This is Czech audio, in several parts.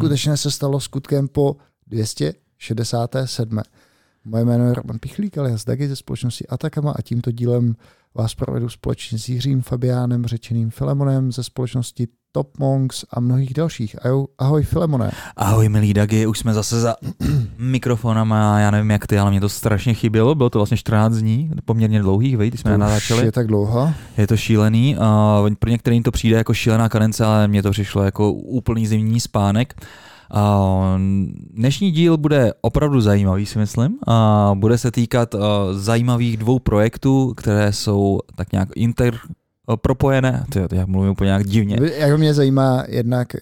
neskutečně se stalo skutkem po 267. Moje jméno je Roman Pichlík, ale z Dagi ze společnosti Atakama a tímto dílem vás provedu společně s Jiřím Fabiánem, řečeným Filemonem ze společnosti Top Monks a mnohých dalších. Ahoj Filemone. Ahoj milí Dagi, už jsme zase za mikrofonama, já nevím jak ty, ale mě to strašně chybělo, bylo to vlastně 14 dní, poměrně dlouhých, vej, jsme natáčeli. je tak dlouho. Je to šílený, uh, pro některým to přijde jako šílená kadence, ale mně to přišlo jako úplný zimní spánek. Dnešní díl bude opravdu zajímavý, si myslím. Bude se týkat zajímavých dvou projektů, které jsou tak nějak inter propojené. Ty, já mluvím úplně nějak divně. Jak mě zajímá jednak eh,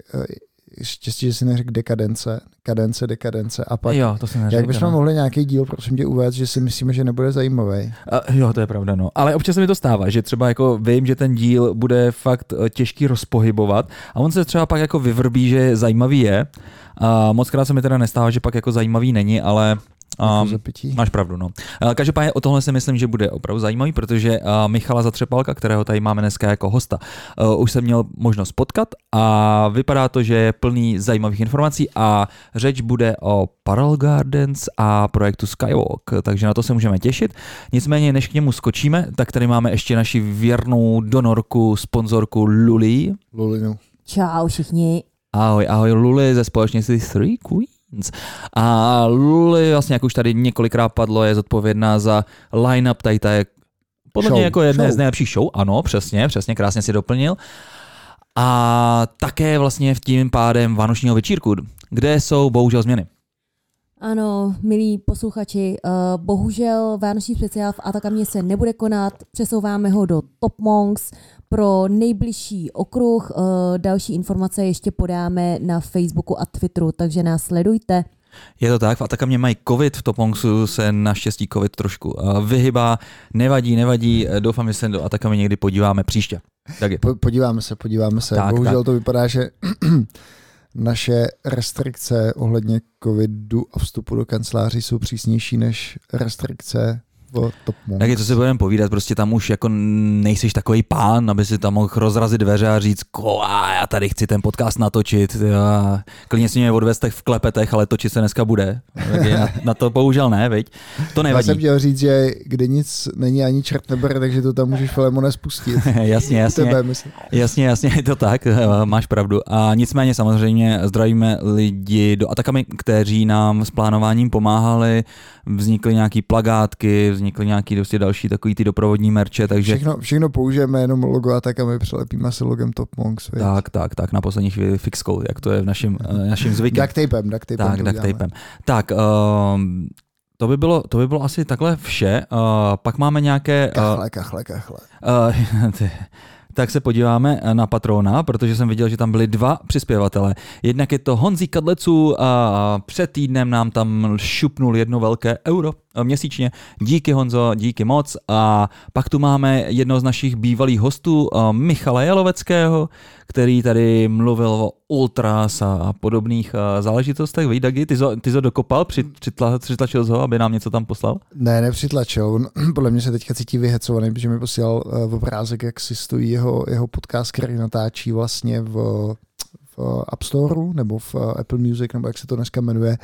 štěstí, že si neřekl dekadence, kadence, dekadence a pak, jo, to si neřekl, jak bychom no. mohli nějaký díl, prosím tě, uvést, že si myslíme, že nebude zajímavý. A, jo, to je pravda, no. Ale občas se mi to stává, že třeba jako vím, že ten díl bude fakt eh, těžký rozpohybovat a on se třeba pak jako vyvrbí, že zajímavý je. A moc krát se mi teda nestává, že pak jako zajímavý není, ale Um, máš pravdu, no. Uh, každopádně o tohle si myslím, že bude opravdu zajímavý, protože uh, Michala Zatřepalka, kterého tady máme dneska jako hosta, uh, už jsem měl možnost potkat a vypadá to, že je plný zajímavých informací a řeč bude o Parallel Gardens a projektu Skywalk, takže na to se můžeme těšit. Nicméně, než k němu skočíme, tak tady máme ještě naši věrnou donorku, sponzorku Luli. Lulinu. Čau všichni. Ahoj, ahoj Luli ze společnosti Three Queen. A Luli, vlastně jak už tady několikrát padlo, je zodpovědná za line-up tady je podle show, mě jako jedné show. z nejlepších show, ano, přesně, přesně, krásně si doplnil. A také vlastně v tím pádem Vánočního večírku, kde jsou bohužel změny. Ano, milí posluchači, uh, bohužel Vánoční speciál v Atakamě se nebude konat, přesouváme ho do Top Monks pro nejbližší okruh. Uh, další informace ještě podáme na Facebooku a Twitteru, takže nás sledujte. Je to tak, v Atakamě mají covid, v Topongsu se naštěstí covid trošku uh, vyhybá, nevadí, nevadí, doufám, že se do Atakamy někdy podíváme příště. Tak je. Po, podíváme se, podíváme se. Tak, Bohužel tak. to vypadá, že naše restrikce ohledně covidu a vstupu do kanceláří jsou přísnější než restrikce Top Monks. Tak je, to si budeme povídat, prostě tam už jako nejsiš takový pán, aby si tam mohl rozrazit dveře a říct, kola, já tady chci ten podcast natočit, já, klidně si mě odvést v klepetech, ale točit se dneska bude. Na, na, to bohužel ne, viď? To nevadí. Já jsem chtěl říct, že kde nic není ani čert nebere, takže to tam můžeš Filemone spustit. jasně, jasně. Tebe, jasně, jasně, je to tak, máš pravdu. A nicméně samozřejmě zdravíme lidi do Atakami, kteří nám s plánováním pomáhali, vznikly nějaký plagátky, vznikly nějaký prostě další takový ty doprovodní merče, takže... Všechno, všechno použijeme jenom logo a tak a my přilepíme se logem Top Monks. Věc. Tak, tak, tak, na poslední chvíli fixkou, jak to je v našem, uh, našem zvykem. Duct tapem, duct tapem. Tak, duct tapem. Tak, uh, to by, bylo, to by bylo asi takhle vše. Uh, pak máme nějaké... Uh, kachle, kachle, kachle. Uh, ty, tak se podíváme na patrona, protože jsem viděl, že tam byli dva přispěvatele. Jednak je to Honzí Kadlecu a před týdnem nám tam šupnul jedno velké euro měsíčně. Díky Honzo, díky moc. A pak tu máme jedno z našich bývalých hostů, Michala Jaloveckého, který tady mluvil o ultras a podobných záležitostech. Víš, Dagi, ty jsi, ty jsi dokopal, přitla, přitlačil ho, aby nám něco tam poslal? Ne, nepřitlačil. Podle mě se teďka cítí vyhecovaný, protože mi posílal v obrázek, jak si stojí jeho, jeho podcast, který natáčí vlastně v App Store nebo v eh, Apple Music, nebo jak se to dneska jmenuje,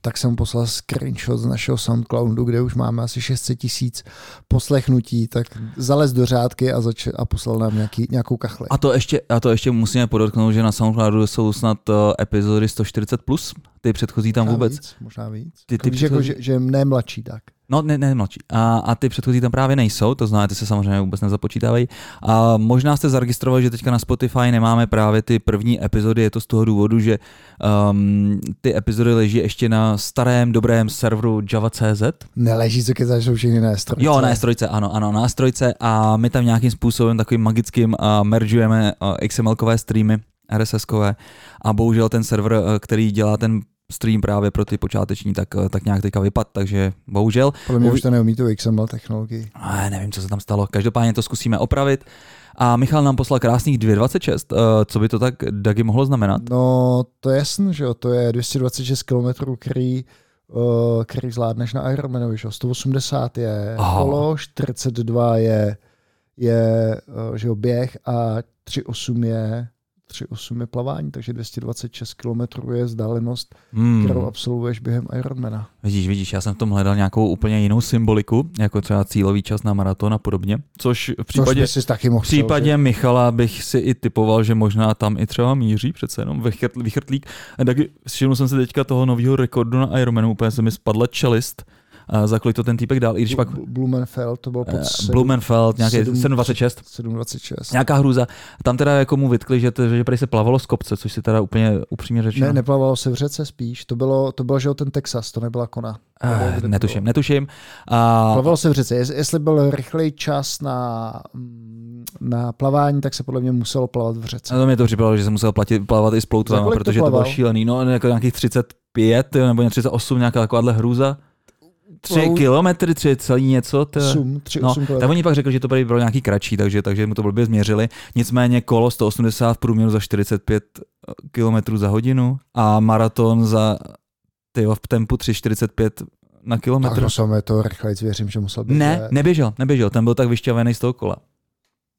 tak jsem poslal screenshot z našeho Soundcloudu, kde už máme asi 600 tisíc poslechnutí, tak zalez do řádky a, zač- a poslal nám nějaký, nějakou kachli. A to, ještě, a to ještě musíme podotknout, že na Soundcloudu jsou snad eh, epizody 140+, plus, ty předchozí tam možná vůbec. Víc, možná víc. Ty, ty, ty předchozí... jako, že, že ne mladší tak. No, ne, ne mladší. A, a ty předchozí tam právě nejsou, to ty se samozřejmě vůbec nezapočítávají. A možná jste zaregistrovali, že teďka na Spotify nemáme právě ty první epizody, je to z toho důvodu, že um, ty epizody leží ještě na starém, dobrém serveru java.cz. Neleží, co keď jsou všechny nástrojce. Jo, nástrojce, ano, ano, nástrojce a my tam nějakým způsobem takovým magickým uh, mergeujeme uh, XML-kové streamy, RSS-kové a bohužel ten server, uh, který dělá ten stream právě pro ty počáteční, tak, eh, tak nějak teďka vypad, takže bohužel. Podle mě už to neumí tu XML technologii. A nevím, co se tam stalo. Každopádně to zkusíme opravit. A Michal nám poslal krásných 226. Uh, eh, co by to tak Dagi mohlo znamenat? No, to je jasný, že jo, to je 226 km, který uh, který zvládneš na Ironmanovi, že 180 je oh. kolo, 42 je, je že jo, běh a 3,8 je 3,8 je plavání, takže 226 km je vzdálenost, Hmm. kterou absolvuješ během Ironmana. Vidíš, vidíš, já jsem v tom hledal nějakou úplně jinou symboliku, jako třeba cílový čas na maraton a podobně, což v případě, Což taky mohl v případě Michala bych si i typoval, že možná tam i třeba míří přece jenom vychrt, vychrtlík. A taky všiml jsem si teďka toho nového rekordu na Ironmanu, úplně se mi spadla čelist, za kolik to ten týpek dal, i když pak Bl- Blumenfeld, to bylo pod eh, 7, Blumenfeld, nějaký sedm- 726, 726. nějaká hrůza. Tam teda jako mu vytkli, že, že prý se plavalo z kopce, což si teda úplně upřímně řečeno. Ne, neplavalo se v řece spíš, to bylo, to bylo že ten Texas, to nebyla Kona. Eh, to netuším, bylo? netuším. A, Plavalo se v řece. Jest- Jestli byl rychlej čas na, mm, na plavání, tak se podle mě muselo plavat v řece. a to mě to připadalo, že jsem musel platit, plavat i s ploutvama, kolik to protože to bylo šílený. No jako nějakých 35 jo, nebo 38, nějaká takováhle hrůza. Tři kilometry, tři celý něco. To... 8, 3, No, 8 tak oni pak řekli, že to bylo bylo nějaký kratší, takže, takže mu to blbě změřili. Nicméně kolo 180 v průměru za 45 km za hodinu a maraton za tyjo, v tempu 3,45 na Tak kilometr. no samé to rychlejc, věřím, že musel být. Ne, neběžel, neběžel, ten byl tak vyšťavený z toho kola.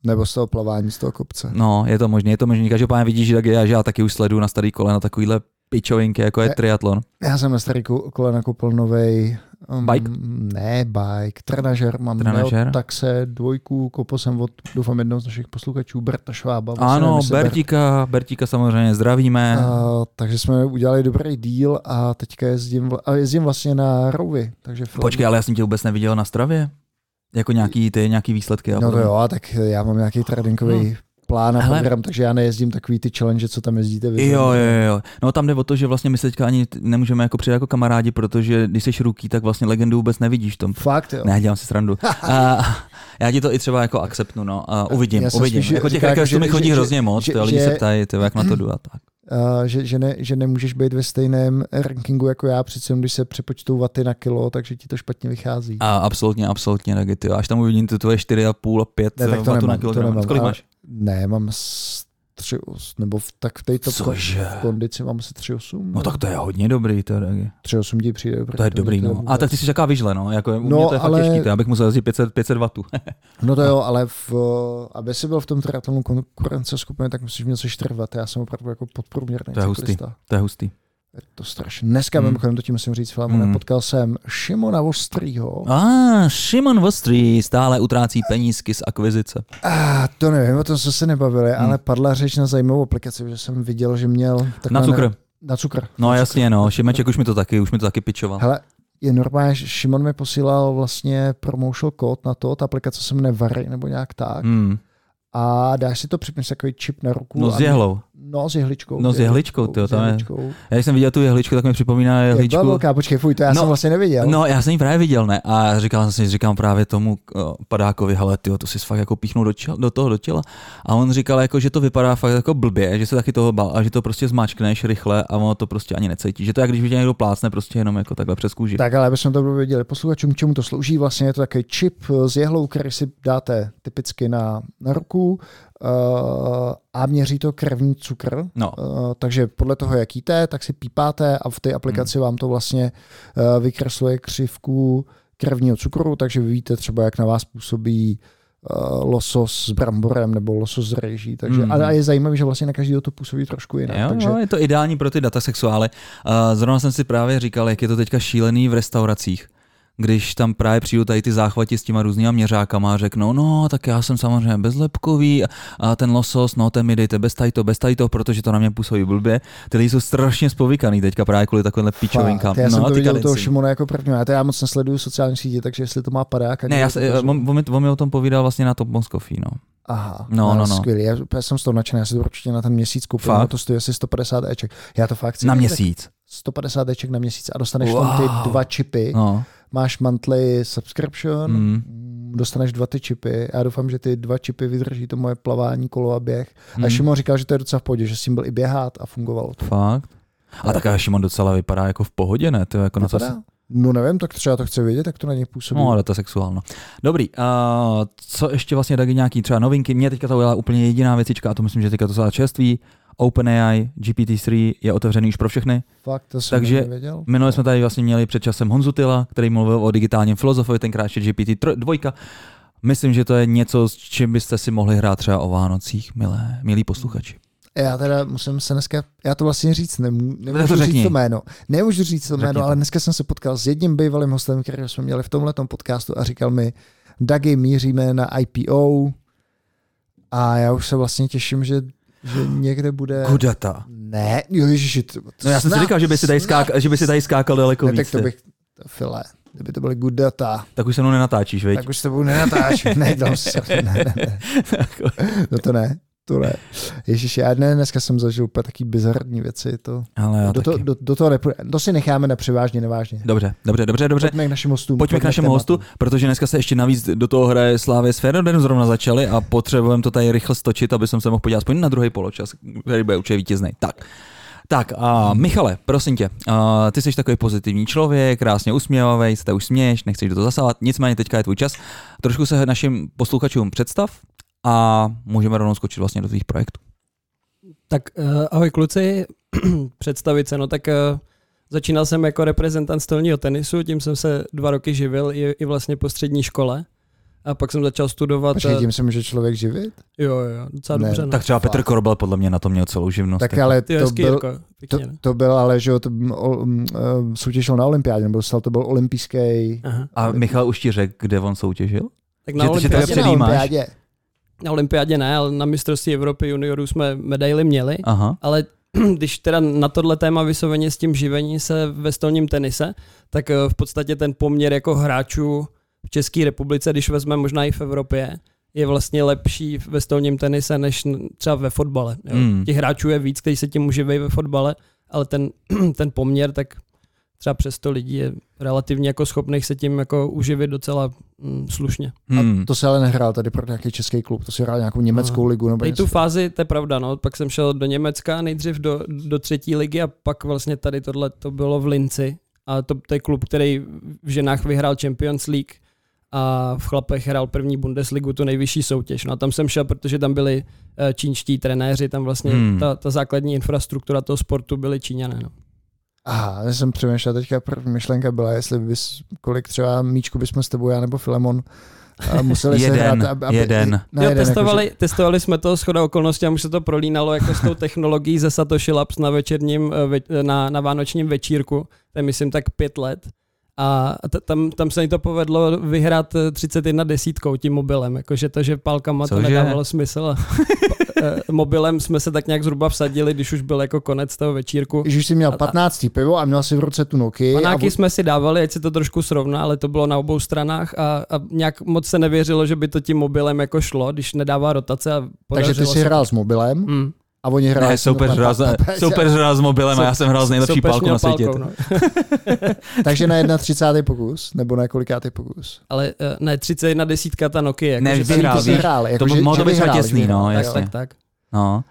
Nebo z toho plavání, z toho kopce. No, je to možné, je to možné. Každopádně vidíš, že, tak já, že já taky už sleduju na starý kole na takovýhle pičovinky, jako je triatlon. Já jsem na starý ko- kole nakoupil novej um, Bike? Ne, bike. Trenažer. Mám Trenažer? Neo taxe dvojku, koupil jsem od, doufám, jednoho z našich posluchačů, Berta Švába. Ano, jestli Bert- Bertíka, Bertíka samozřejmě zdravíme. A, takže jsme udělali dobrý díl a teďka jezdím, a jezdím vlastně na Rouvy. Takže film. Počkej, ale já jsem tě vůbec neviděl na stravě. Jako nějaký ty, nějaký výsledky. No to jo, a tak já mám nějaký tréninkový plán a Hele. program, takže já nejezdím takový ty challenge, co tam jezdíte vy. Jo, jo, jo. No tam jde o to, že vlastně my se teďka ani nemůžeme jako přijet jako kamarádi, protože když jsi ruký, tak vlastně legendu vůbec nevidíš tom. Fakt jo. Ne, dělám si srandu. a, já ti to i třeba jako akceptnu, no. A uvidím, Já uvidím. spíš jako těch requestů že- mi chodí že- hrozně moc, že- ty lidi že- se ptají, ty, jak na to jdu a tak. Uh, že, že, ne, že nemůžeš být ve stejném rankingu jako já, přece když se přepočtou vaty na kilo, takže ti to špatně vychází. A absolutně, absolutně, taky ty. Až tam uvidím ty tvoje 4,5 a 5 Ne, tak to vatů na nemám, to nemám. Kolik máš? Ne, mám s 3,8, nebo v, tak v této Cože? v kondici mám asi 3,8. No tak to je hodně dobrý, to je taky. 3,8 ti přijde. To je dobrý, no. A tak ty jsi taková vyžle, no. Jako, u mě No, to je fakt ale- těžký, to já bych musel jezdit 500, 500 vatů. No to jo, ale v, aby si byl v tom triatlonu konkurenceschopný, tak musíš mít něco 4 watt. Já jsem opravdu jako podprůměrný To je hustý. cyklista. to je hustý. Je to strašně. Dneska, Hmm. mm. mimochodem, to tím musím říct, Filemone, Hmm. potkal jsem Šimona Vostrýho. A Šimon Vostrý stále utrácí penízky z akvizice. A to nevím, o tom jsme se nebavili, Hmm. ale padla řeč na zajímavou aplikaci, že jsem viděl, že měl... Na cukr. Na cukr. No na jasně, no. Šimeček už mi to taky, už mi to taky pičoval. Hele, je normálně, že Šimon mi posílal vlastně promotional kód na to, ta aplikace se jmenuje Vary nebo nějak tak. Hmm. A dáš si to připneš takový čip na ruku. No s jehlou. No s jehličkou. No, s jehličkou, s tam je-. Já jsem viděl tu jehličku, tak mi připomíná jehličku. velká, počkej, fuj, to já No, jsem vlastně neviděl. No, já jsem ji právě viděl, ne? A říkal jsem si, říkám právě tomu uh, padákovi, hele, tyjo, to si fakt jako píchnul do, čel, do toho do těla. A on říkal, jako, že to vypadá fakt jako blbě, že se taky toho bál a že to prostě zmáčkneš rychle a ono to prostě ani necítí. Že to je, jak když vidí někdo plácne prostě jenom jako takhle přes kůži. Tak ale abychom to věděli posluchačům, čemu to slouží, vlastně je to takový čip s jehlou, který si dáte typicky na, na ruku a měří to krevní cukr. No. Uh, takže podle toho, jak jíte, tak si pípáte a v té aplikaci Hmm. vám to vlastně uh, vykresluje křivku krevního cukru, takže vy víte třeba, jak na vás působí losos s bramborem nebo losos s rejží. Takže, Mm. a, je zajímavé, že vlastně na každého to působí trošku jinak. Jo, takže, jo, je to ideální pro ty datasexuály. Zrovna jsem si právě říkal, jak je to teďka šílený v restauracích když tam právě přijdu tady ty záchvati s těma různýma měřákama a řeknou, no tak já jsem samozřejmě bezlepkový a, a ten losos, no ten mi dejte bez tajto, bez tajto, protože to na mě působí blbě. Ty lidi jsou strašně spovykaný teďka právě kvůli takovýmhle pičovinkám. Já no, jsem to viděl kadenci. toho Šimona jako první. Já, to já moc nesleduju sociální sítě, takže jestli to má padák. Ne, já se, on, on, mi, on mi o tom povídal vlastně na Top Moscow, no. Aha, No, no, no. Skvělý, já, já jsem z toho nadšený, já si to určitě na ten měsíc Fakt? no, to stojí asi 150 Eček. Já to fakt chci Na měsíc. tak 150 Eček na měsíc a dostaneš wow. tam ty dva čipy. No. Máš monthly subscription, Mm. dostaneš dva ty čipy. Já doufám, že ty dva čipy vydrží to moje plavání, kolo a běh. Mm. A Šimon říkal, že to je docela v pohodě, že s tím byl i běhat a fungovalo to. Fakt. A tak Šimon docela vypadá jako v pohodě, ne? To je jako na to, Vypadá? No nevím, tak třeba to chce vědět, jak to na něj působí. No, data sexuálno. Dobrý, uh, co ještě vlastně taky nějaký třeba novinky? Mě teďka to udělala úplně jediná věcička a to myslím, že teďka to celá čerství. OpenAI GPT-3 je otevřený už pro všechny. Fakt, to jsem Takže nevěděl. Minule jsme tady vlastně měli před časem Honzu Tyla, který mluvil o digitálním filozofovi, tenkrát ještě GPT-2. Myslím, že to je něco, s čím byste si mohli hrát třeba o Vánocích, milé, milí posluchači. Já teda musím se dneska, já to vlastně říct nemů, nemůžu to říct to jméno. Nemůžu říct to Řekni jméno, to. ale dneska jsem se potkal s jedním bývalým hostem, který jsme měli v tomhle podcastu a říkal mi, Dagi, míříme na IPO a já už se vlastně těším, že, že někde bude... Kudata. Ne, jo, ježiši, to, No já jsem si říkal, že by si tady, snad- skák, že by si tady skákal daleko Ne, víc. tak to bych, to file, kdyby to byly good data, tak už se mnou nenatáčíš, veď? tak už s tebou nenatáčím, ne, dám se, ne, ne, ne, no to ne, to ne. Ježiši, já ne, dneska jsem zažil úplně taky bizarní věci, to, Ale já do, to, do, do toho nepůjde, to si necháme na převážně, nevážně. Dobře, dobře, dobře, dobře. Pojďme k našim hostům. Pojďme k našemu tématu. hostu, protože dneska se ještě navíc do toho hraje Slávě s Feyenoordem zrovna začali a potřebujeme to tady rychle stočit, aby jsem se mohl podívat aspoň na druhý poločas, který bude určitě vítězný. Tak. Tak, a Michale, prosím tě, a ty jsi takový pozitivní člověk, krásně usměvavý, se už směješ, nechceš do toho zasahovat, nicméně teďka je tvůj čas. Trošku se našim posluchačům představ a můžeme rovnou skočit vlastně do tvých projektů. Tak uh, ahoj kluci, představit se, no tak uh, začínal jsem jako reprezentant stolního tenisu, tím jsem se dva roky živil i, i vlastně po střední škole. A pak jsem začal studovat. Počkej, eh, tím se může člověk živit? Jo, jo, docela Ne, dobře. No. Tak třeba fakt. Petr Korbel podle mě na to měl celou živnost. Tak jako. ale to hezký, byl, Jirko, to, pěkně, no. to byl ale, že jo, to mm, eh, soutěžil na olympiádě, nebo dostal, to byl olympijský... Aha. A Michal už ti řekl, kde on soutěžil? Tak Že- na že olympiádě, tebe předjímáš? Na olympiádě ne, ale na mistrovství Evropy juniorů jsme medaily měli. Aha. Ale když teda na tohle téma vysloveně s tím živení se ve stolním tenise, tak eh, v podstatě ten poměr jako hráčů v České republice, když vezmeme možná i v Evropě, je vlastně lepší ve stolním tenise než třeba ve fotbale. Jo. Mm. Těch hráčů je víc, kteří se tím uživají ve fotbale, ale ten, ten poměr, tak třeba přes 100 lidí je relativně jako schopných se tím jako uživit docela mm, slušně. Hmm. To se ale nehrál tady pro nějaký český klub, to si hrál nějakou německou Aha. ligu. Nebo Tady tu něco. fázi, to je pravda, no. Pak jsem šel do Německa, nejdřív do, do třetí ligy a pak vlastně tady tohle to bylo v Linci. A to, to je klub, který v ženách vyhrál Champions League a v chlapech hrál první Bundesligu, tu nejvyšší soutěž. No a tam jsem šel, protože tam byli eh, čínští trenéři, tam vlastně hmm. ta, ta základní infrastruktura toho sportu byly Číňané. No. Aha, já jsem přemýšlel, teďka první myšlenka byla, jestli bys, kolik třeba míčku bychom s tebou, já nebo Filemon, a museli se Jeden, hrát, aby, aby, jeden. Jo, jeden, testovali, jakože, testovali jsme to shodou okolností a už se to prolínalo jako s tou technologií ze Satoshi Labs na večerním, eh, na, na vánočním večírku, to je myslím tak pět let. A t- tam, tam se mi to povedlo vyhrát eh, 31 desítkou tím mobilem, jakože to, že pálkama to Cože? nedávalo smysl. A, eh, mobilem jsme se tak nějak zhruba vsadili, když už byl jako konec toho večírku. Když už jsi měl A- 15. pivo a měl si v ruce tu Nokia. a Panáky bu- jsme si dávali, ať se to trošku srovná, ale to bylo na obou stranách a, a nějak moc se nevěřilo, že by to tím mobilem jako šlo, když nedává rotace. A takže ty podařilo si se- hrál s mobilem Mm. A oni hráli Ne, s soupeř mobilem. hrál, s- soupeř hrál s mobilem a já jsem hrál s nejlepší pálkou na světě. pálkou, no. Takže na 31. pokus, nebo na kolikátý pokus? Ale eh, ne, 31 desítka ta Nokia. Jako, Ne, že vždy ten- hrál, to si víš. hrál, jako, To že, mohlo být vyhrál, těsný, no, vyhrál. tak, jasně. tak, tak. No.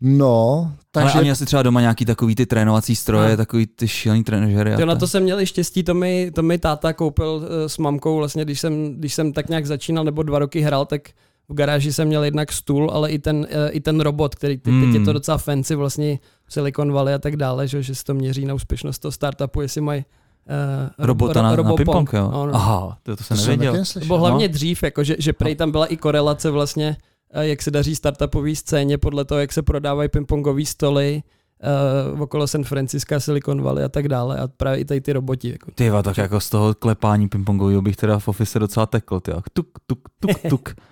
No, Takže... takže a měl jsi třeba doma nějaký takový ty trénovací stroje, No. takový ty šílený trenažery. a Jo, na tak. to jsem měl i štěstí, to mi, to mi táta koupil eh, s mamkou, vlastně, když jsem, když jsem tak nějak začínal, nebo dva roky hrál, tak v garáži jsem měl jednak stůl, ale i ten, eh, i ten robot, který teď, teď je Hmm. to docela fancy, vlastně Silicon Valley a tak dále, že, že se to měří na úspěšnost toho startupu, jestli mají uh, Robota na, na ping-pong, jo? No, no. Aha, to, to jsem to nevěděl. bylo hlavně No. dřív, jako že, že prej tam byla i korelace vlastně, eh, jak se daří startupové scéně podle toho, jak se prodávají pingpongové stoly uh, okolo San Francisca, Silicon Valley a tak dále a právě i tady ty roboti. Jako. Ty jo, tak jako z toho klepání pingpongového bych teda v office docela tekl, ty jo. Tuk, tuk, tuk, tuk.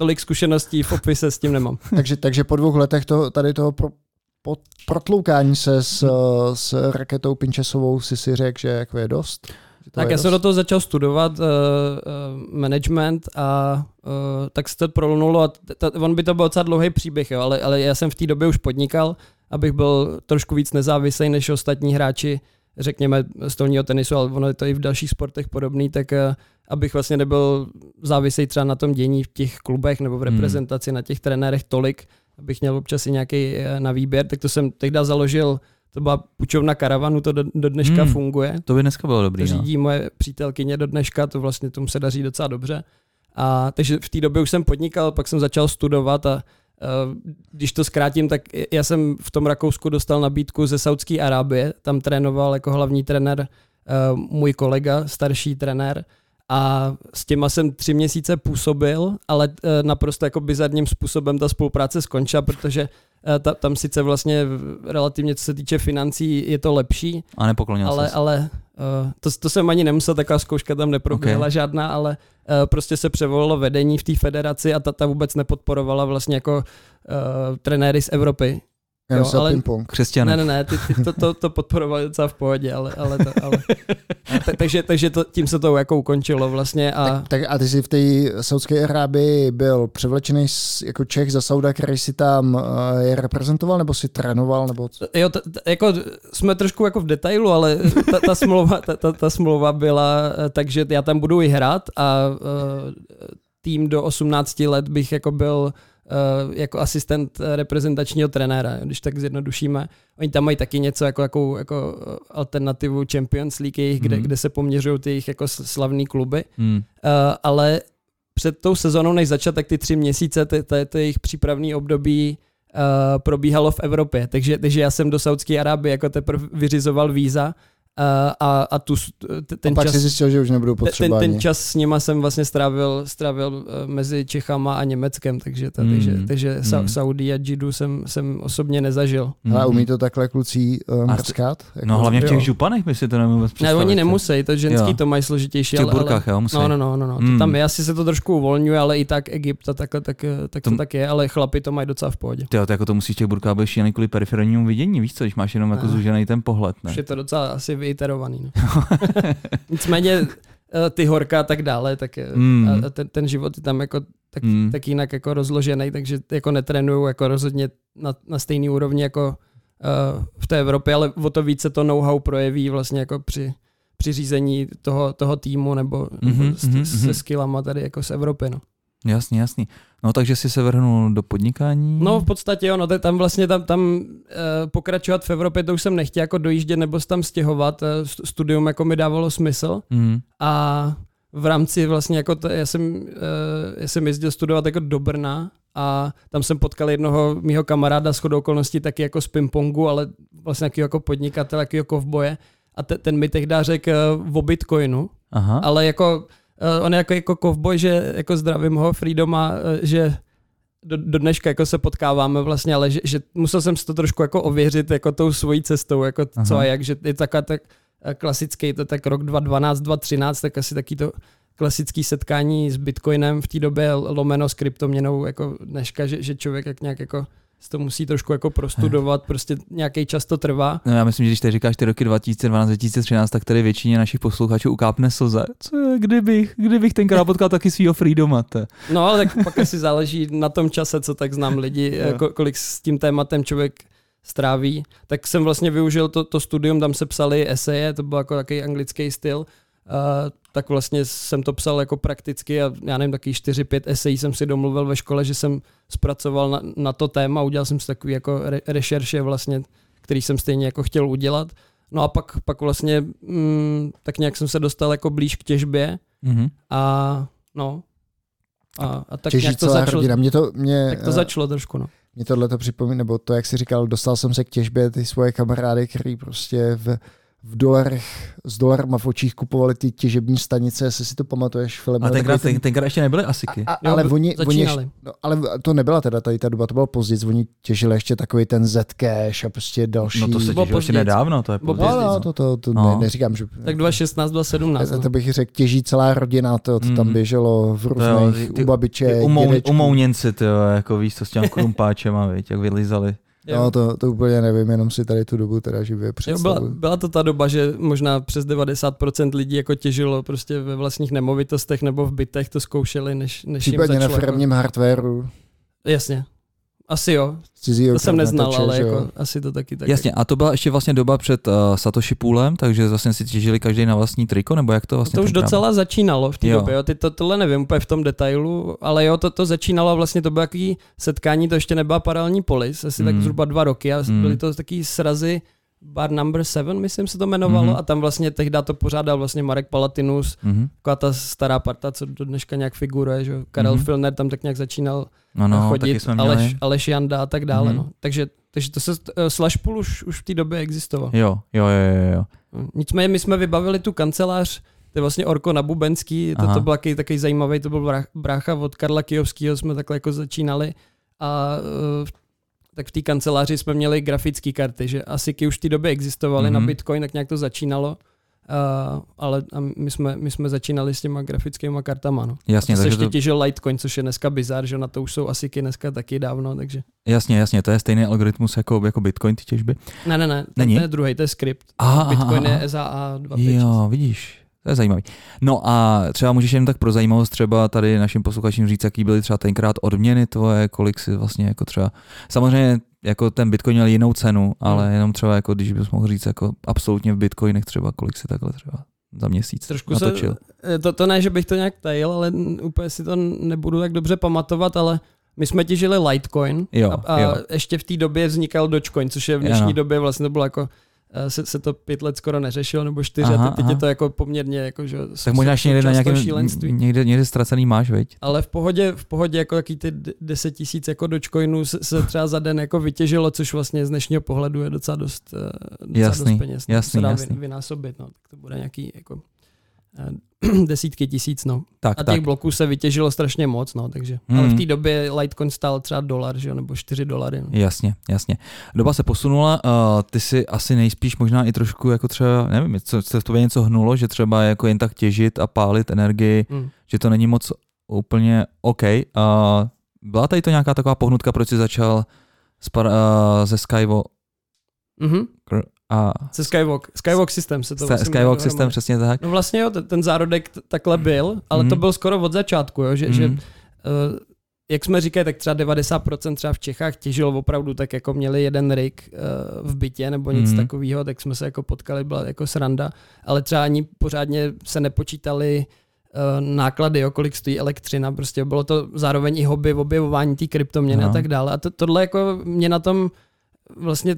Tolik zkušeností v Office s tím nemám. takže, takže po dvou letech to, tady toho pro, po, protloukání se s, s raketou Pinčesovou si si řekl, že jako je dost? Že Tak je já jsem do dost? toho začal studovat uh, uh, management a uh, tak se to prolnulo a t- t- on by to byl docela dlouhý příběh, jo, ale, ale já jsem v té době už podnikal, abych byl trošku víc nezávislý než ostatní hráči, řekněme, stolního tenisu, ale ono je to i v dalších sportech podobný, tak uh, abych vlastně nebyl závislý třeba na tom dění v těch klubech nebo v Hmm. reprezentaci, na těch trenérech tolik, abych měl občas i nějaký eh, na výběr, tak to jsem tehdy založil, to byla půjčovna karavanu, to do, do dneška Hmm. funguje. To by dneska bylo dobrý, To no. řídí moje přítelkyně do dneška, to vlastně tomu se daří docela dobře. A takže v té době už jsem podnikal, pak jsem začal studovat a když to zkrátím, tak já jsem v tom Rakousku dostal nabídku ze Saudské Arábie, tam trénoval jako hlavní trenér uh, můj kolega, starší trenér a s těma jsem tři měsíce působil, ale eh, naprosto jako bizarním způsobem ta spolupráce skončila, protože eh, ta, tam sice vlastně relativně, co se týče financí, je to lepší, A nepoklonil ale, ses. ale uh, to, to jsem ani nemusel, taková zkouška tam neproběhla Okay. žádná, ale prostě se převolilo vedení v té federaci a ta, ta vůbec nepodporovala vlastně jako uh, trenéry z Evropy. Já Jo, ale- ping-pong. Křesťané. Ne, ne, ne, ty, ty, to, to, to podporovali docela v pohodě, ale, ale, to, ale ta, takže, takže to, tím se to jako ukončilo vlastně a Tak, tak a ty jsi v té Saudské Arábii byl převlečený jako Čech za Sauda, který si tam uh, je reprezentoval, nebo si trénoval, nebo co? Jo, t- t- jako jsme trošku jako v detailu, ale ta, ta, smlouva, ta, ta, ta smlouva byla eh, tak, že já tam budu i hrát a uh, tým do 18 let bych jako byl uh, jako asistent eh, reprezentačního trenéra, když tak zjednodušíme. Oni tam mají taky něco jako, jako, jako eh, alternativu Champions League, jejich, kde, Mhm. kde se poměřují ty jejich jako s- slavný kluby. Hmm. Uh, ale před tou sezónou, než začat, tak ty tři měsíce, ty, ty, ty jejich přípravný období uh, probíhalo v Evropě. Takže, takže já jsem do Saudské Arábie jako teprve vyřizoval víza a, a tu, ten a pak čas... si zjistil, že už nebudou Ten, potřeba ten ani. čas s nima jsem vlastně strávil, strávil eh, mezi Čechama a Německem, takže, ta, Mm. takže, takže Mm. Sa, Saudi a Jidu jsem, jsem osobně nezažil. Ale Mhm. umí to takhle kluci uh, A mrskat? Jako, No hlavně v těch Jo. županech by si to nemohl Ne, představit. oni nemusí, to ženský Jo. to mají V složitější. těch ale, ale, burkách, jo, musí. No, no, no, no, no. Mm. To tam je, asi se to trošku uvolňuje, ale i tak Egypt a takhle, tak, tak to To- tak je, ale chlapi to mají docela v pohodě. Ty, to jako to musíš v těch burkách být šílený kvůli perifernímu vidění, víš co, když máš jenom jako zužený ten pohled, ne? Už je to docela asi vyiterovaný. No. Nicméně eh, ty horka a tak dále, tak eh, Mm. a- ten, ten život je tam jako tak, Mm. tak jinak jako rozložený, takže jako netrénuju jako rozhodně na, na stejný úrovni jako uh, v té Evropě, ale o to více to know-how projeví vlastně jako při, při řízení toho, toho týmu nebo, Mhm, nebo s, mhm, se skillama tady jako z Evropy. No. Jasný, jasný. No takže jsi se vrhnul do podnikání. No v podstatě jo, no, tak tam vlastně tam, tam uh, pokračovat v Evropě, to už jsem nechtěl jako dojíždět nebo se tam stěhovat, uh, studium jako mi dávalo smysl Mm. a v rámci vlastně jako to, já, jsem, uh, já jsem jezdil studovat jako do Brna a tam jsem potkal jednoho mýho kamaráda s chodou okolností taky jako z pingpongu, ale vlastně taky jako podnikatel, taky jako kovboje a te, ten mi tehdy řekl o Bitcoinu, Aha. ale jako uh, on je jako, jako kovboj, že jako zdravím ho, Freedoma, uh, že do, do dneška jako se potkáváme vlastně, ale že, že musel jsem si to trošku jako ověřit jako tou svojí cestou, jako Aha. co a jak, že je taková tak eh, klasický, to tak rok 2012, 2013, tak asi taky to klasický setkání s Bitcoinem v té době lomeno s kryptoměnou jako dneška, že, že člověk jak nějak jako si to musí trošku jako prostudovat, prostě nějaký čas to trvá. No já myslím, že když tady říkáš ty roky 2012-2013, tak tady většině našich posluchačů ukápne slze. Co je, kdybych, kdybych tenkrát potkal taky svýho Freedoma. Te. No ale tak pak asi záleží na tom čase, co tak znám lidi, Jo. ko- kolik s tím tématem člověk stráví. Tak jsem vlastně využil to, to studium, tam se psali eseje, to byl jako takový anglický styl. Uh, tak vlastně jsem to psal jako prakticky a já nevím, taky 4-5 esejí jsem si domluvil ve škole, že jsem zpracoval na, na to téma, udělal jsem si takový jako re, rešerše vlastně, který jsem stejně jako chtěl udělat. No a pak, pak vlastně mm, tak nějak jsem se dostal jako blíž k těžbě Mhm. a no. A, a tak Těží nějak to začalo, rodina. Mě to, mě, tak to začalo trošku, no. Mě tohle to připomíná, nebo to, jak jsi říkal, dostal jsem se k těžbě, ty svoje kamarády, který prostě v, v dolarech, s dolarama v očích kupovali ty těžební stanice, jestli si to pamatuješ, film. A tenkrát, ten, tenkrát ještě nebyly asiky. a, Jo, ale oni, oni začínali. no, ale to nebyla teda tady ta doba, to bylo později, oni těžili ještě takový ten Zcash a prostě další. No to se těžilo ještě nedávno, to je později. no, no, to, to, to No. ne, neříkám, že... Tak 2016, 2017. to, No. to bych řekl, těží celá rodina, to, to tam Mm. běželo v různých, ty- ty- u babiče, Ty umou, umouněnci, ty jo, jako víš, co s těm krumpáčem a víš, jak vylizali. No, to, to úplně nevím, jenom si tady tu dobu teda živě Jo, byla, byla to ta doba, že možná přes 90% lidí jako těžilo prostě ve vlastních nemovitostech nebo v bytech to zkoušeli, než, než jim Případně na začalo firmním hardwareu. Jako, jasně. Asi jo. Cizího To jsem neznal, karnatače, ale jako asi to taky tak. Jasně, a to byla ještě vlastně doba před uh, Satoshi Poolem, takže vlastně si těžili každý na vlastní triko, nebo jak to vlastně to už tenkrát docela začínalo v té Jo. době, jo. Ty to, tohle nevím úplně v tom detailu, ale jo, to, to začínalo vlastně, to bylo takový setkání, to ještě nebyla paralelní polis, asi tak Mm. zhruba dva roky a Mm. byly to taky srazy Bar Number 7, myslím se to jmenovalo, Mhm. a tam vlastně tehdy to pořádal vlastně Marek Palatinus, Mhm. taková ta stará parta, co do dneška nějak figuruje, že. Karel Mhm. Filner tam tak nějak začínal No, no, chodit, jsme měli. Aleš, Aleš Janda a tak dále, Mhm. no. Takže, takže to se, uh, Slashpool už, už v té době existoval. Jo, jo, jo, jo, jo. Nicméně my jsme vybavili tu kancelář to je vlastně Orko na Bubenský, to, to byl takový, zajímavý, to byl brách- brácha od Karla Kijovského, jsme takhle jako začínali a uh, tak v té kanceláři jsme měli grafické karty, že ASICy už v té době existovaly Mhm. na Bitcoin, tak nějak to začínalo. Uh, ale a my, jsme, my jsme začínali s těma grafickými kartama. No. Jasně, to se ještě to, těžil Litecoin, což je dneska bizar, že na to už jsou ASICy dneska taky dávno, takže... jasně, jasně, to je stejný algoritmus jako, jako Bitcoin, ty těžby. Ne, ne, ne, Není? to je druhý, to je skript. Aha, Bitcoin aha, je SAA 256. Jo, vidíš. To je zajímavý. No a třeba můžeš jen tak pro zajímavost třeba tady našim posluchačům říct, jaký byly třeba tenkrát odměny tvoje, kolik si vlastně jako třeba, samozřejmě jako ten Bitcoin měl jinou cenu, ale Hmm. jenom třeba jako, když bys mohl říct jako absolutně v Bitcoinech třeba, kolik si takhle třeba za měsíc Trošku natočil. se, to, to ne, že bych to nějak tajil, ale úplně si to nebudu tak dobře pamatovat, ale my jsme těžili Litecoin Jo, a, a jo. ještě v té době vznikal Dogecoin, což je v dnešní Ano. době vlastně to bylo jako eh, se, se to pět let skoro neřešilo, nebo čtyři, Aha, a teď, aha. je to jako poměrně jako, že Tak možná ještě někde na nějakém, šílenství. někde, někde ztracený máš, veď? Ale v pohodě, v pohodě jako jaký ty d- 10 tisíc jako Dogecoinů se, se třeba za den jako vytěžilo, což vlastně z dnešního pohledu je docela dost, eh, docela Jasný, dost peněz. no. jasný, se dá jasný. vynásobit, no. tak to bude nějaký jako eh, desítky tisíc, no. Tak, A tak. těch bloků se vytěžilo strašně moc, no, takže. Hmm. Ale v té době Litecoin stál třeba dolar, že jo, nebo 4 dolary. No. Jasně, jasně. Doba se posunula, uh, ty si asi nejspíš možná i trošku jako třeba, nevím, co, se v tobě něco hnulo, že třeba jako jen tak těžit a pálit energii, Hmm. že to není moc úplně OK. Uh, byla tady to nějaká taková pohnutka, proč jsi začal spar, uh, ze Skyvo Mhm. A Se Skywalk. Skywalk System se to vlastně Skywalk System, přesně tak. No vlastně jo, ten, zárodek takhle byl, ale Mhm. to byl skoro od začátku, jo, že, že Mhm. Uh, jak jsme říkali, tak třeba 90% třeba v Čechách těžilo opravdu tak jako měli jeden rig uh, v bytě nebo nic Mhm. mm. takového, tak jsme se jako potkali, byla jako sranda, ale třeba ani pořádně se nepočítali uh, náklady, jo, kolik stojí elektřina, prostě bylo to zároveň i hobby, objevování té kryptoměny Aha. a tak dále. A to, tohle jako mě na tom vlastně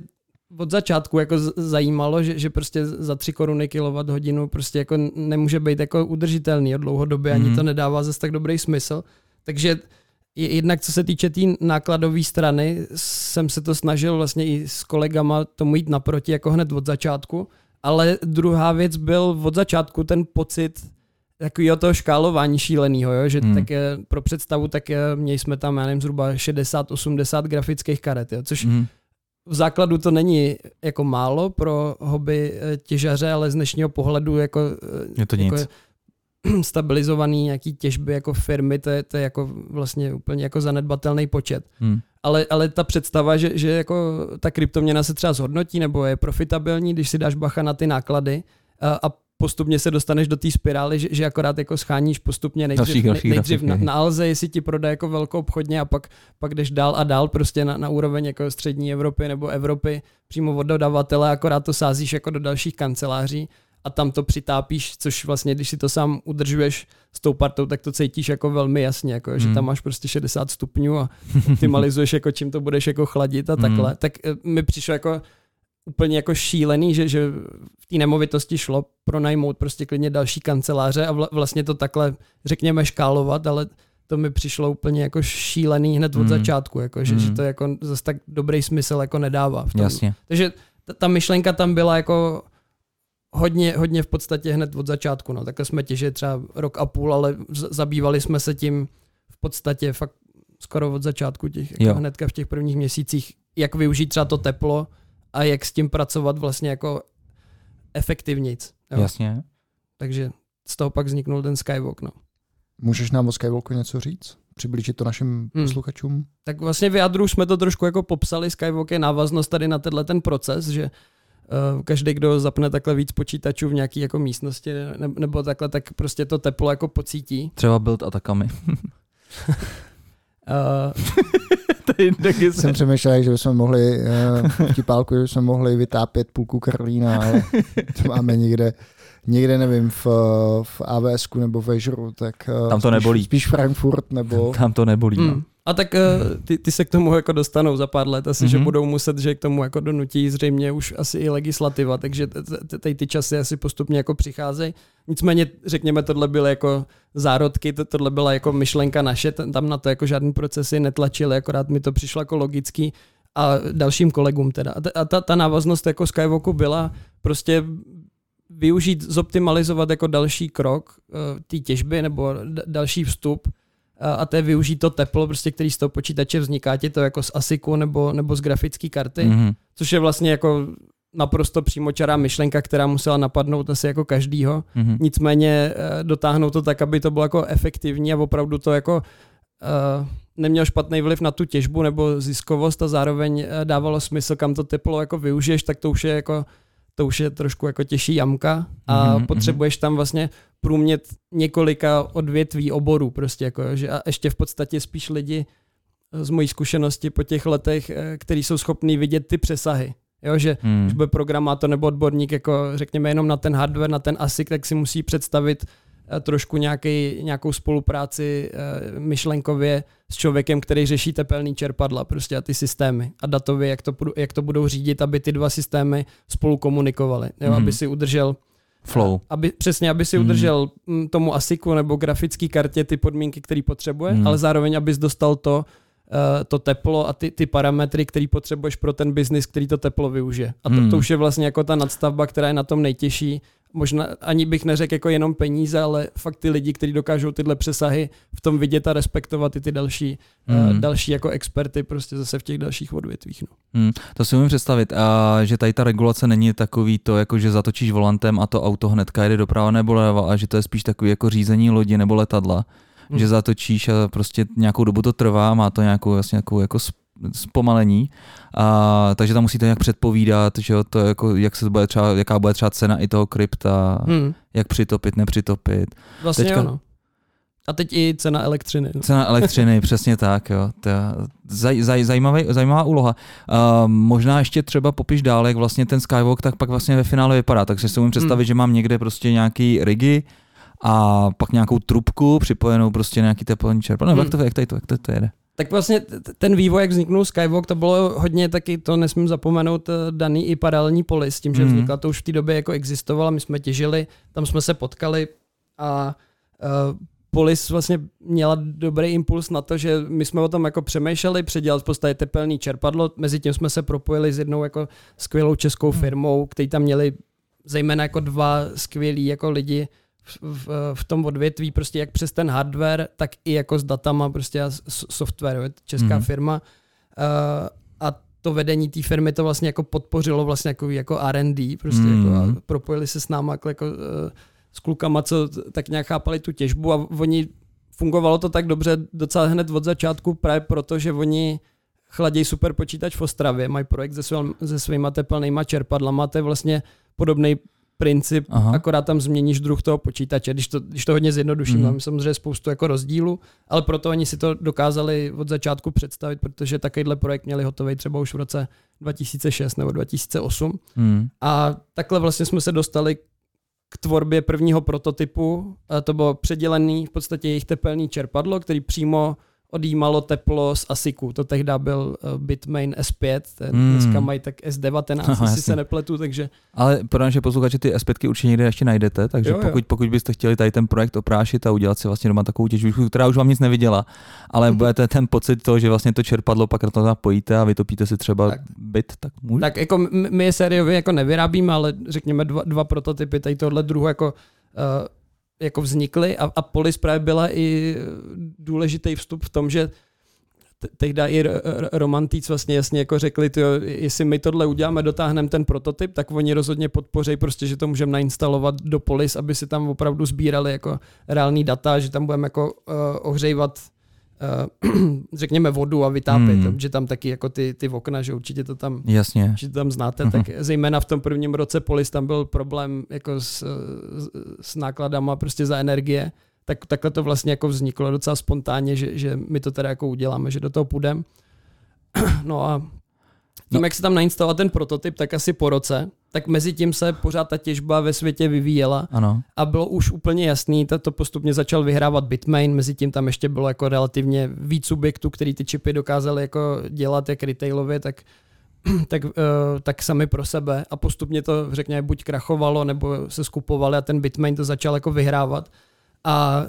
od začátku jako zajímalo, že, že prostě za 3 koruny kilowatt hodinu prostě jako nemůže být jako udržitelný jo, dlouhodobě, ani Mhm. to nedává zase tak dobrý smysl. Takže je- jednak co se týče té tý nákladové strany, jsem se to snažil vlastně i s kolegama tomu jít naproti jako hned od začátku, ale druhá věc byl od začátku ten pocit takového toho škálování šíleného, jo? že Hmm. hmm. tak eh, pro představu, tak eh, měli jsme tam, já nevím, zhruba 60-80 grafických karet, jo? což Mhm. V základu to není jako málo pro hobby eh, těžaře, ale z dnešního pohledu jako, eh, Je to jako nic. stabilizovaný nějaký těžby jako firmy, to je, to je jako vlastně úplně jako zanedbatelný počet. Hmm. Ale, ale ta představa, že, že jako ta kryptoměna se třeba zhodnotí nebo je profitabilní, když si dáš bacha na ty náklady a, a postupně se dostaneš do té spirály, že, že akorát jako scháníš postupně nejdřív, Další, další nej, nejdřív na, na Alze, jestli ti prodá jako velkou obchodně a pak, pak jdeš dál a dál prostě na, na úroveň jako střední Evropy nebo Evropy přímo od dodavatele, akorát to sázíš jako do dalších kanceláří a tam to přitápíš, což vlastně, když si to sám udržuješ s tou partou, tak to cítíš jako velmi jasně, jako, že Hmm. tam máš prostě 60 stupňů a optimalizuješ, jako čím to budeš jako chladit a takhle. Hmm. Tak eh, mi přišlo jako úplně jako šílený, že, že v té nemovitosti šlo pronajmout prostě klidně další kanceláře a vla, vlastně to takhle, řekněme, škálovat, ale to mi přišlo úplně jako šílený hned od Hmm. začátku, jako, že, Hmm. že to jako zase tak dobrý smysl jako nedává. V tom. Jasně. Takže ta, ta myšlenka tam byla jako hodně, hodně v podstatě hned od začátku. No. Takhle jsme těžili třeba rok a půl, ale zabývali jsme se tím v podstatě fakt skoro od začátku těch, jako hnedka v těch prvních měsících, jak využít třeba to teplo a jak s tím pracovat vlastně jako efektivnějc. Jo. Jasně. Takže z toho pak vzniknul ten Skywalk. No. Můžeš nám o Skywalku něco říct? Přiblížit to našim Hmm. posluchačům? Tak vlastně v jádru jsme to trošku jako popsali, Skywalk je návaznost tady na tenhle ten proces, že uh, každý, kdo zapne takhle víc počítačů v nějaké jako místnosti ne, nebo takhle, tak prostě to teplo jako pocítí. Třeba build atakami. Uh, Tady taky Jsem přemýšlel, že bychom mohli uh, v tipálku, že bychom mohli vytápět půlku Karlína, ale to máme někde, někde nevím, v, v AWS nebo v Azure, tak uh, Tam to spíš, nebolí. Spíš Frankfurt nebo... Tam to nebolí. no. A tak uh, ty, ty se k tomu jako dostanou za pár let asi, mm-hmm. že Mhm. budou muset, že k tomu jako donutí zřejmě už asi i legislativa, takže tady ty časy asi postupně jako přicházejí. Nicméně, řekněme, tohle byly jako zárodky, to, tohle byla jako myšlenka naše, tam na to jako žádný procesy netlačily, akorát mi to přišlo jako logický a dalším kolegům teda. A ta, ta, návaznost jako Skywalku byla prostě využít, zoptimalizovat jako další krok uh, té těžby nebo další vstup a to je využít to teplo, prostě, který z toho počítače vzniká ti to jako z ASICu nebo, nebo z grafické karty, Mhm. což je vlastně jako naprosto přímočará myšlenka, která musela napadnout asi jako každýho. Mhm. Nicméně eh, dotáhnout to tak, aby to bylo jako efektivní a opravdu to jako uh, neměl špatný vliv na tu těžbu nebo ziskovost a zároveň eh, dávalo smysl, kam to teplo jako využiješ, tak to už je jako to už je trošku jako těžší jamka a Mhm, potřebuješ tam vlastně průmět několika odvětví oborů prostě jako, že a ještě v podstatě spíš lidi z mojí zkušenosti po těch letech, eh, který jsou schopní vidět ty přesahy. Jo, že Hmm. když bude programátor nebo odborník, jako řekněme jenom na ten hardware, na ten ASIC, tak si musí představit trošku nějaký, nějakou spolupráci eh, myšlenkově s člověkem, který řeší tepelný čerpadla prostě a ty systémy a datově, jak to, jak to budou řídit, aby ty dva systémy spolu komunikovaly, jo, Mhm. aby si udržel Flow. aby, přesně, aby si Mhm. udržel mm, tomu ASICu nebo grafické kartě ty podmínky, které potřebuje, Mhm. ale zároveň, abys dostal to, eh, to teplo a ty, ty parametry, který potřebuješ pro ten biznis, který to teplo využije. A to, Mhm. to už je vlastně jako ta nadstavba, která je na tom nejtěžší. Možná ani bych neřekl jako jenom peníze, ale fakt ty lidi, kteří dokážou tyhle přesahy v tom vidět a respektovat i ty další, Mhm. uh, další jako experty prostě zase v těch dalších odvětvích. No. Hmm, to si umím představit, a že tady ta regulace není takový to, jako že zatočíš volantem a to auto hnedka jede doprava nebo leva, a že to je spíš takový jako řízení lodi nebo letadla, Hmm. že zatočíš a prostě nějakou dobu to trvá, má to nějakou, vlastně nějakou jako zpomalení, a, takže tam musíte nějak předpovídat, že jo, to jako, jak se bude třeba, jaká bude třeba cena i toho krypta, Hmm. jak přitopit, nepřitopit. Vlastně Teďka- jo, no. A teď i cena elektřiny. No. Cena elektřiny, přesně tak, jo. To zaj, zaj, zajímavý, zajímavá úloha. Uh, možná ještě třeba popiš dál, jak vlastně ten Skywalk tak pak vlastně ve finále vypadá. Takže si umím představit, Hmm. že mám někde prostě nějaký rigy a pak nějakou trubku připojenou prostě nějaký teplný čerpadlo. Nebo Hmm. jak to, jak tady to, jak to, to jede? Tak vlastně ten vývoj, jak vzniknul Skywalk, to bylo hodně taky, to nesmím zapomenout, eh, daný i paralelní polis, tím, že Mhm. vznikla, to už v té době jako existovala, my jsme těžili, tam jsme se potkali a uh, Polis vlastně měla dobrý impuls na to, že my jsme o tom jako přemýšleli, předělat v podstatě tepelný čerpadlo, mezi tím jsme se propojili s jednou jako skvělou českou firmou, který tam měli zejména jako dva skvělí jako lidi v, v, v tom odvětví, prostě jak přes ten hardware, tak i jako s datama prostě a software, jo, je to česká Mhm. firma. Uh, a to vedení té firmy to vlastně jako podpořilo vlastně jako, jako R&D, prostě Mhm. jako a propojili se s náma jako, jako uh, s klukama, co tak nějak chápali tu těžbu a oni fungovalo to tak dobře docela hned od začátku právě proto, že oni chladějí super počítač v Ostravě, mají projekt se, svým, se svýma tepelnýma čerpadlama, to je vlastně podobný princip, Aha. Akorát tam změníš druh toho počítače, když to, když to hodně zjednoduším, mm. mám samozřejmě spoustu jako rozdílů, ale proto oni si to dokázali od začátku představit, protože takovýhle projekt měli hotový třeba už v roce 2006 nebo 2008 Hmm. a takhle vlastně jsme se dostali k tvorbě prvního prototypu. A to bylo předělený v podstatě jejich tepelný čerpadlo, který přímo odjímalo teplo z ASICu. To tehdy byl eh, Bitmain S5, ten Hmm. dneska mají tak S19, Aha, jestli jasně. se nepletu, takže Ale pro naše posluchače ty S5 určitě někde ještě najdete, takže Jo, jo. pokud, pokud byste chtěli tady ten projekt oprášit a udělat si vlastně doma takovou těžbu, která už vám nic neviděla, ale Mhm. budete ten pocit toho, že vlastně to čerpadlo pak na to napojíte a vytopíte si třeba Tak. byt, tak může. Tak jako my je sériově jako nevyrábíme, ale řekněme dva, dva prototypy tady tohle druhu jako, uh, jako vznikly a, a Polis právě byla i důležitý vstup v tom, že te- tehdy i romantíc vlastně jasně jako řekli, tyjo, jestli my tohle uděláme, dotáhneme ten prototyp, tak oni rozhodně podpoří prostě, že to můžeme nainstalovat do Polis, aby si tam opravdu sbírali jako reální data, že tam budeme jako uh, ohřejvat uh, řekněme vodu a vytápět, Hmm. hmm. že tam taky jako ty, ty okna, že určitě to tam Jasně. že to tam znáte, Mhm. tak zejména v tom prvním roce Polis tam byl problém jako s, s, s nákladama prostě za energie, tak takhle to vlastně jako vzniklo docela spontánně, že, že my to teda jako uděláme, že do toho půjdeme. No a tím, No. jak se tam nainstaloval ten prototyp, tak asi po roce, tak mezi tím se pořád ta těžba ve světě vyvíjela Ano. a bylo už úplně jasný, to, to postupně začal vyhrávat Bitmain, mezi tím tam ještě bylo jako relativně víc subjektů, který ty čipy dokázali jako dělat jak retailově, tak tak, uh, tak sami pro sebe a postupně to řekněme buď krachovalo nebo se skupovali a ten Bitmain to začal jako vyhrávat a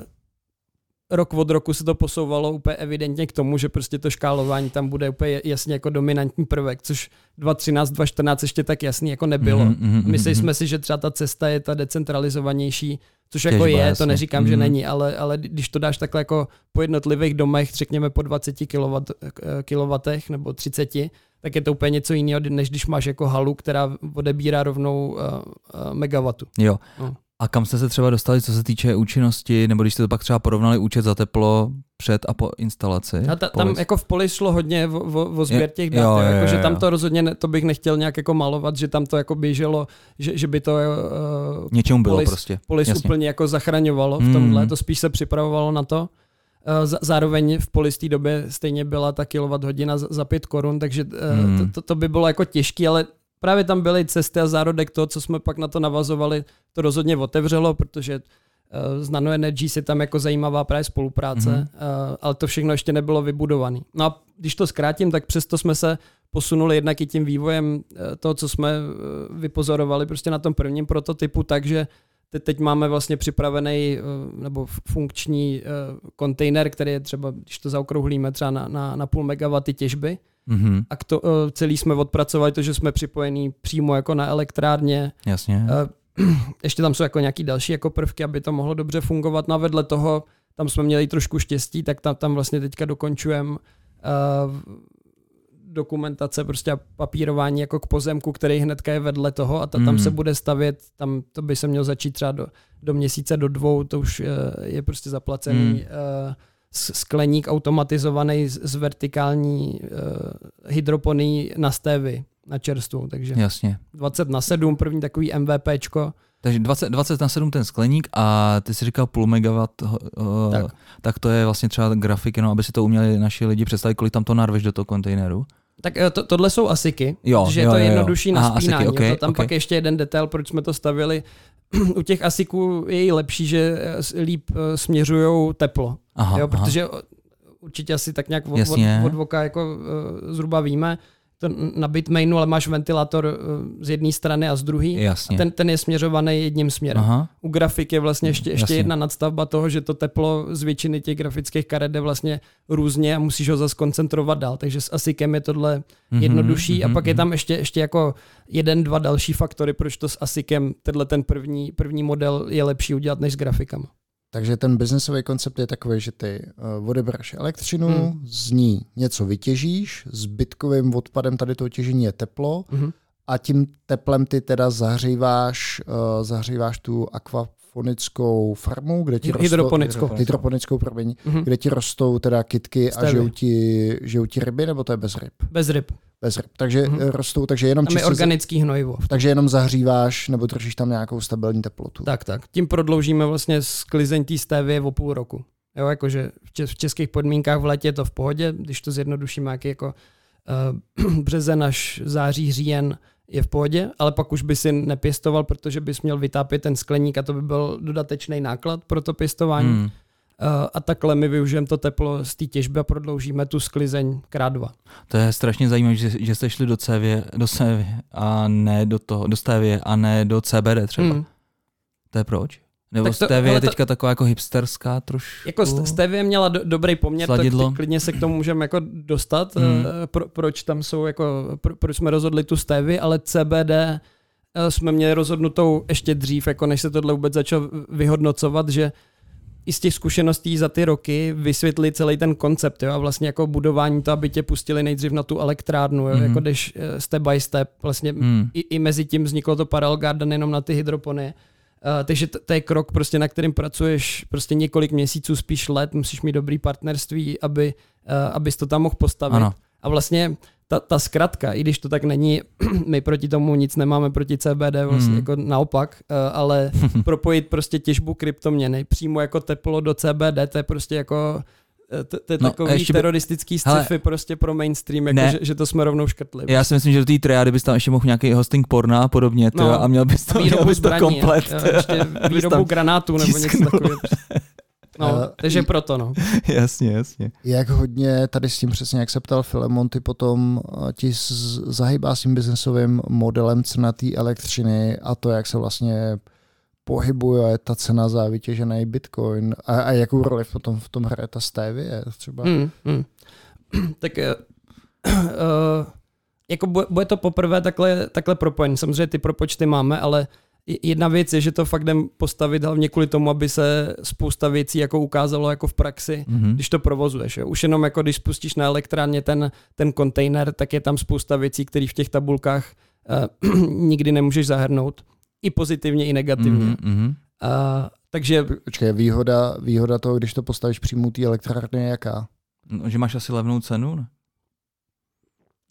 rok od roku se to posouvalo úplně evidentně k tomu, že prostě to škálování tam bude úplně jasně jako dominantní prvek, což 2013, 2014 ještě tak jasný jako nebylo. Mhm, mhm, Mysleli mhm. jsme si, že třeba ta cesta je ta decentralizovanější, což jako je, jasně. to neříkám, že Mhm. není, ale, ale když to dáš takhle jako po jednotlivých domech, řekněme po 20 kW, kilovatech nebo 30, tak je to úplně něco jiného, než když máš jako halu, která odebírá rovnou uh, uh, megawatu. Jo. No. A kam jste se třeba dostali, co se týče účinnosti, nebo když jste to pak třeba porovnali účet za teplo před a po instalaci? A ta, tam jako v Poli šlo hodně o, o, o sběr těch dat, jo, jo, jo, jako, jo, že tam to rozhodně, ne, to bych nechtěl nějak jako malovat, že tam to jako běželo, že, že by to uh, Něčemu bylo Polis- prostě. Polis Jasně. úplně jako zachraňovalo v Mm. tomhle, to spíš se připravovalo na to. Z- Zároveň v Polis té době stejně byla ta kilowatt hodina za- za 5 korun, takže Mm. to, to, to by bylo jako těžké, ale právě tam byly cesty a zárodek toho, co jsme pak na to navazovali, to rozhodně otevřelo, protože eh, z Nano Energy je tam jako zajímavá právě spolupráce, Mhm. mm-hmm. ale to všechno ještě nebylo vybudované. No a když to zkrátím, tak přesto jsme se posunuli jednak i tím vývojem eh, toho, co jsme eh, vypozorovali prostě na tom prvním prototypu, takže te- teď máme vlastně připravený eh, nebo funkční eh, kontejner, který je třeba, když to zaokrouhlíme třeba na, na, na půl megawaty těžby, Mhm, a to, eh, celý jsme odpracovali to, že jsme připojení přímo jako na elektrárně. jasně. Eh, Ještě tam jsou jako nějaký další jako prvky, aby to mohlo dobře fungovat. No a vedle toho, tam jsme měli trošku štěstí, tak tam, tam vlastně teďka dokončujeme uh, dokumentace prostě a papírování jako k pozemku, který hnedka je vedle toho a ta, tam Mm. se bude stavět, tam to by se mělo začít třeba do, do měsíce, do dvou, to už je, je prostě zaplacený Mm. Skleník automatizovaný z, vertikální uh, hydroponí na stévy, na čerstvou, takže Jasně. 20 na 7, první takový MVPčko. Takže 20, 20 na 7 ten skleník a ty si říkal půl megawatt, uh, Tak. tak. to je vlastně třeba grafik, jenom aby si to uměli naši lidi představit, kolik tam to narveš do toho kontejneru. Tak eh, to, tohle jsou asiky, Jo, že jo, to je jo, jo. jednodušší na Aha, spínání. asiky, okej, to tam okej. pak ještě jeden detail, proč jsme to stavili. U těch asiků je i lepší, že eh, líp eh, směřují teplo. Aha, jo, aha. protože o- určitě asi tak nějak od, od, Jasně. od voka jako uh, zhruba víme, to na bitmainu, ale máš ventilátor uh, z jedné strany a z druhé. A ten, ten je směřovaný jedním směrem. Aha. U grafik je vlastně ještě, ještě Jasně. jedna nadstavba toho, že to teplo z většiny těch grafických karet jde vlastně různě a musíš ho zase koncentrovat dál. Takže s ASICem je tohle Mhm, jednodušší. A mhm, pak je mhm. tam ještě, ještě jako jeden, dva další faktory, proč to s ASICem, tenhle ten první, první model je lepší udělat než s grafikama. Takže ten biznesový koncept je takový, že ty uh, odebereš elektřinu, Hmm. hmm. z ní něco vytěžíš, s bytkovým odpadem tady toho těžení je teplo Mhm. a tím teplem ty teda zahříváš, uh, zahříváš tu akvafonickou farmu, kde ti rostou, Hydroponickou. hydroponickou promiň, Mhm. kde ti rostou teda kytky a žijou ti, žijou ti ryby, nebo to je bez ryb? Bez ryb. Bez ryb. Takže Mhm. hmm. rostou, takže jenom Tam je čistě- organický hnojivo. takže jenom zahříváš nebo držíš tam nějakou stabilní teplotu. Tak, tak. Tím prodloužíme vlastně sklizeň té stévy o půl roku. Jo, jakože v čes- v českých podmínkách v létě je to v pohodě, když to zjednodušíme, jak jako uh, březen až září, říjen je v pohodě, ale pak už by si nepěstoval, protože bys měl vytápět ten skleník a to by byl dodatečný náklad pro to pěstování. Hmm. Uh, a takhle my využijeme to teplo z té těžby a prodloužíme tu sklizeň krát dva. To je strašně zajímavé, že, že jste šli do CV, do CV a ne do toho, do Stevie a ne do CBD třeba. Hmm. To je proč? Nebo Tak to- Stevie je to- teďka taková jako hipsterská trošku. Jako st- Stevie měla do, dobrý poměr, Sladidlo. tak klidně se k tomu můžeme jako dostat, Hmm. mm. pro, proč tam jsou jako, pro, proč jsme rozhodli tu Stevie, ale CBD eh, jsme měli rozhodnutou ještě dřív, jako než se tohle vůbec začalo vyhodnocovat, že i z těch zkušeností za ty roky vysvětli celý ten koncept jo, a vlastně jako budování to, aby tě pustili nejdřív na tu elektrárnu, jo, Mhm. jako jdeš eh, step by step, vlastně Hmm. i, i mezi tím vzniklo to Parallel Garden jenom na ty hydropony. Uh, takže to, to je krok, prostě, na kterým pracuješ prostě několik měsíců, spíš let, musíš mít dobrý partnerství, aby, uh, abys to tam mohl postavit. Ano. A vlastně ta, ta zkratka, i když to tak není, my proti tomu nic nemáme proti CBD, vlastně Hmm. jako naopak, uh, ale propojit prostě těžbu kryptoměny přímo jako teplo do CBD, to je prostě jako to, to je No, takový ještě by- teroristický Hele. sci-fi prostě pro mainstream, jako že, že, to jsme rovnou škrtli. Já si myslím, že do té triády bys tam ještě mohl nějaký hosting porna a podobně, no, a měl bys to, měl výrobu bys to zbraní, komplet. jo, ještě výrobu tam granátů nebo něco tisknul. takového. No, Eh, takže proto no. jasně, jasně. Jak hodně tady s tím přesně, jak se ptal Filemon, ty potom eh, ti z- zahýbá s tím biznesovým modelem cenatý elektřiny a to, jak se vlastně pohybuje ta cena za vytěžený bitcoin a, a jakou roli potom v tom hraje ta stevie třeba? Hmm, hmm. tak uh, jako bude, to poprvé takhle, takhle propojený. Samozřejmě ty propočty máme, ale jedna věc je, že to fakt jdem postavit hlavně kvůli tomu, aby se spousta věcí jako ukázalo jako v praxi, mm-hmm. když to provozuješ. Jo. Už jenom jako když spustíš na elektrárně ten, ten kontejner, tak je tam spousta věcí, které v těch tabulkách uh, nikdy nemůžeš zahrnout. I pozitivně, i negativně. Mm-hmm. Uh, takže... Počkej, výhoda, výhoda toho, když to postavíš přímo té elektrárny je jaká? No, že máš asi levnou cenu, ne?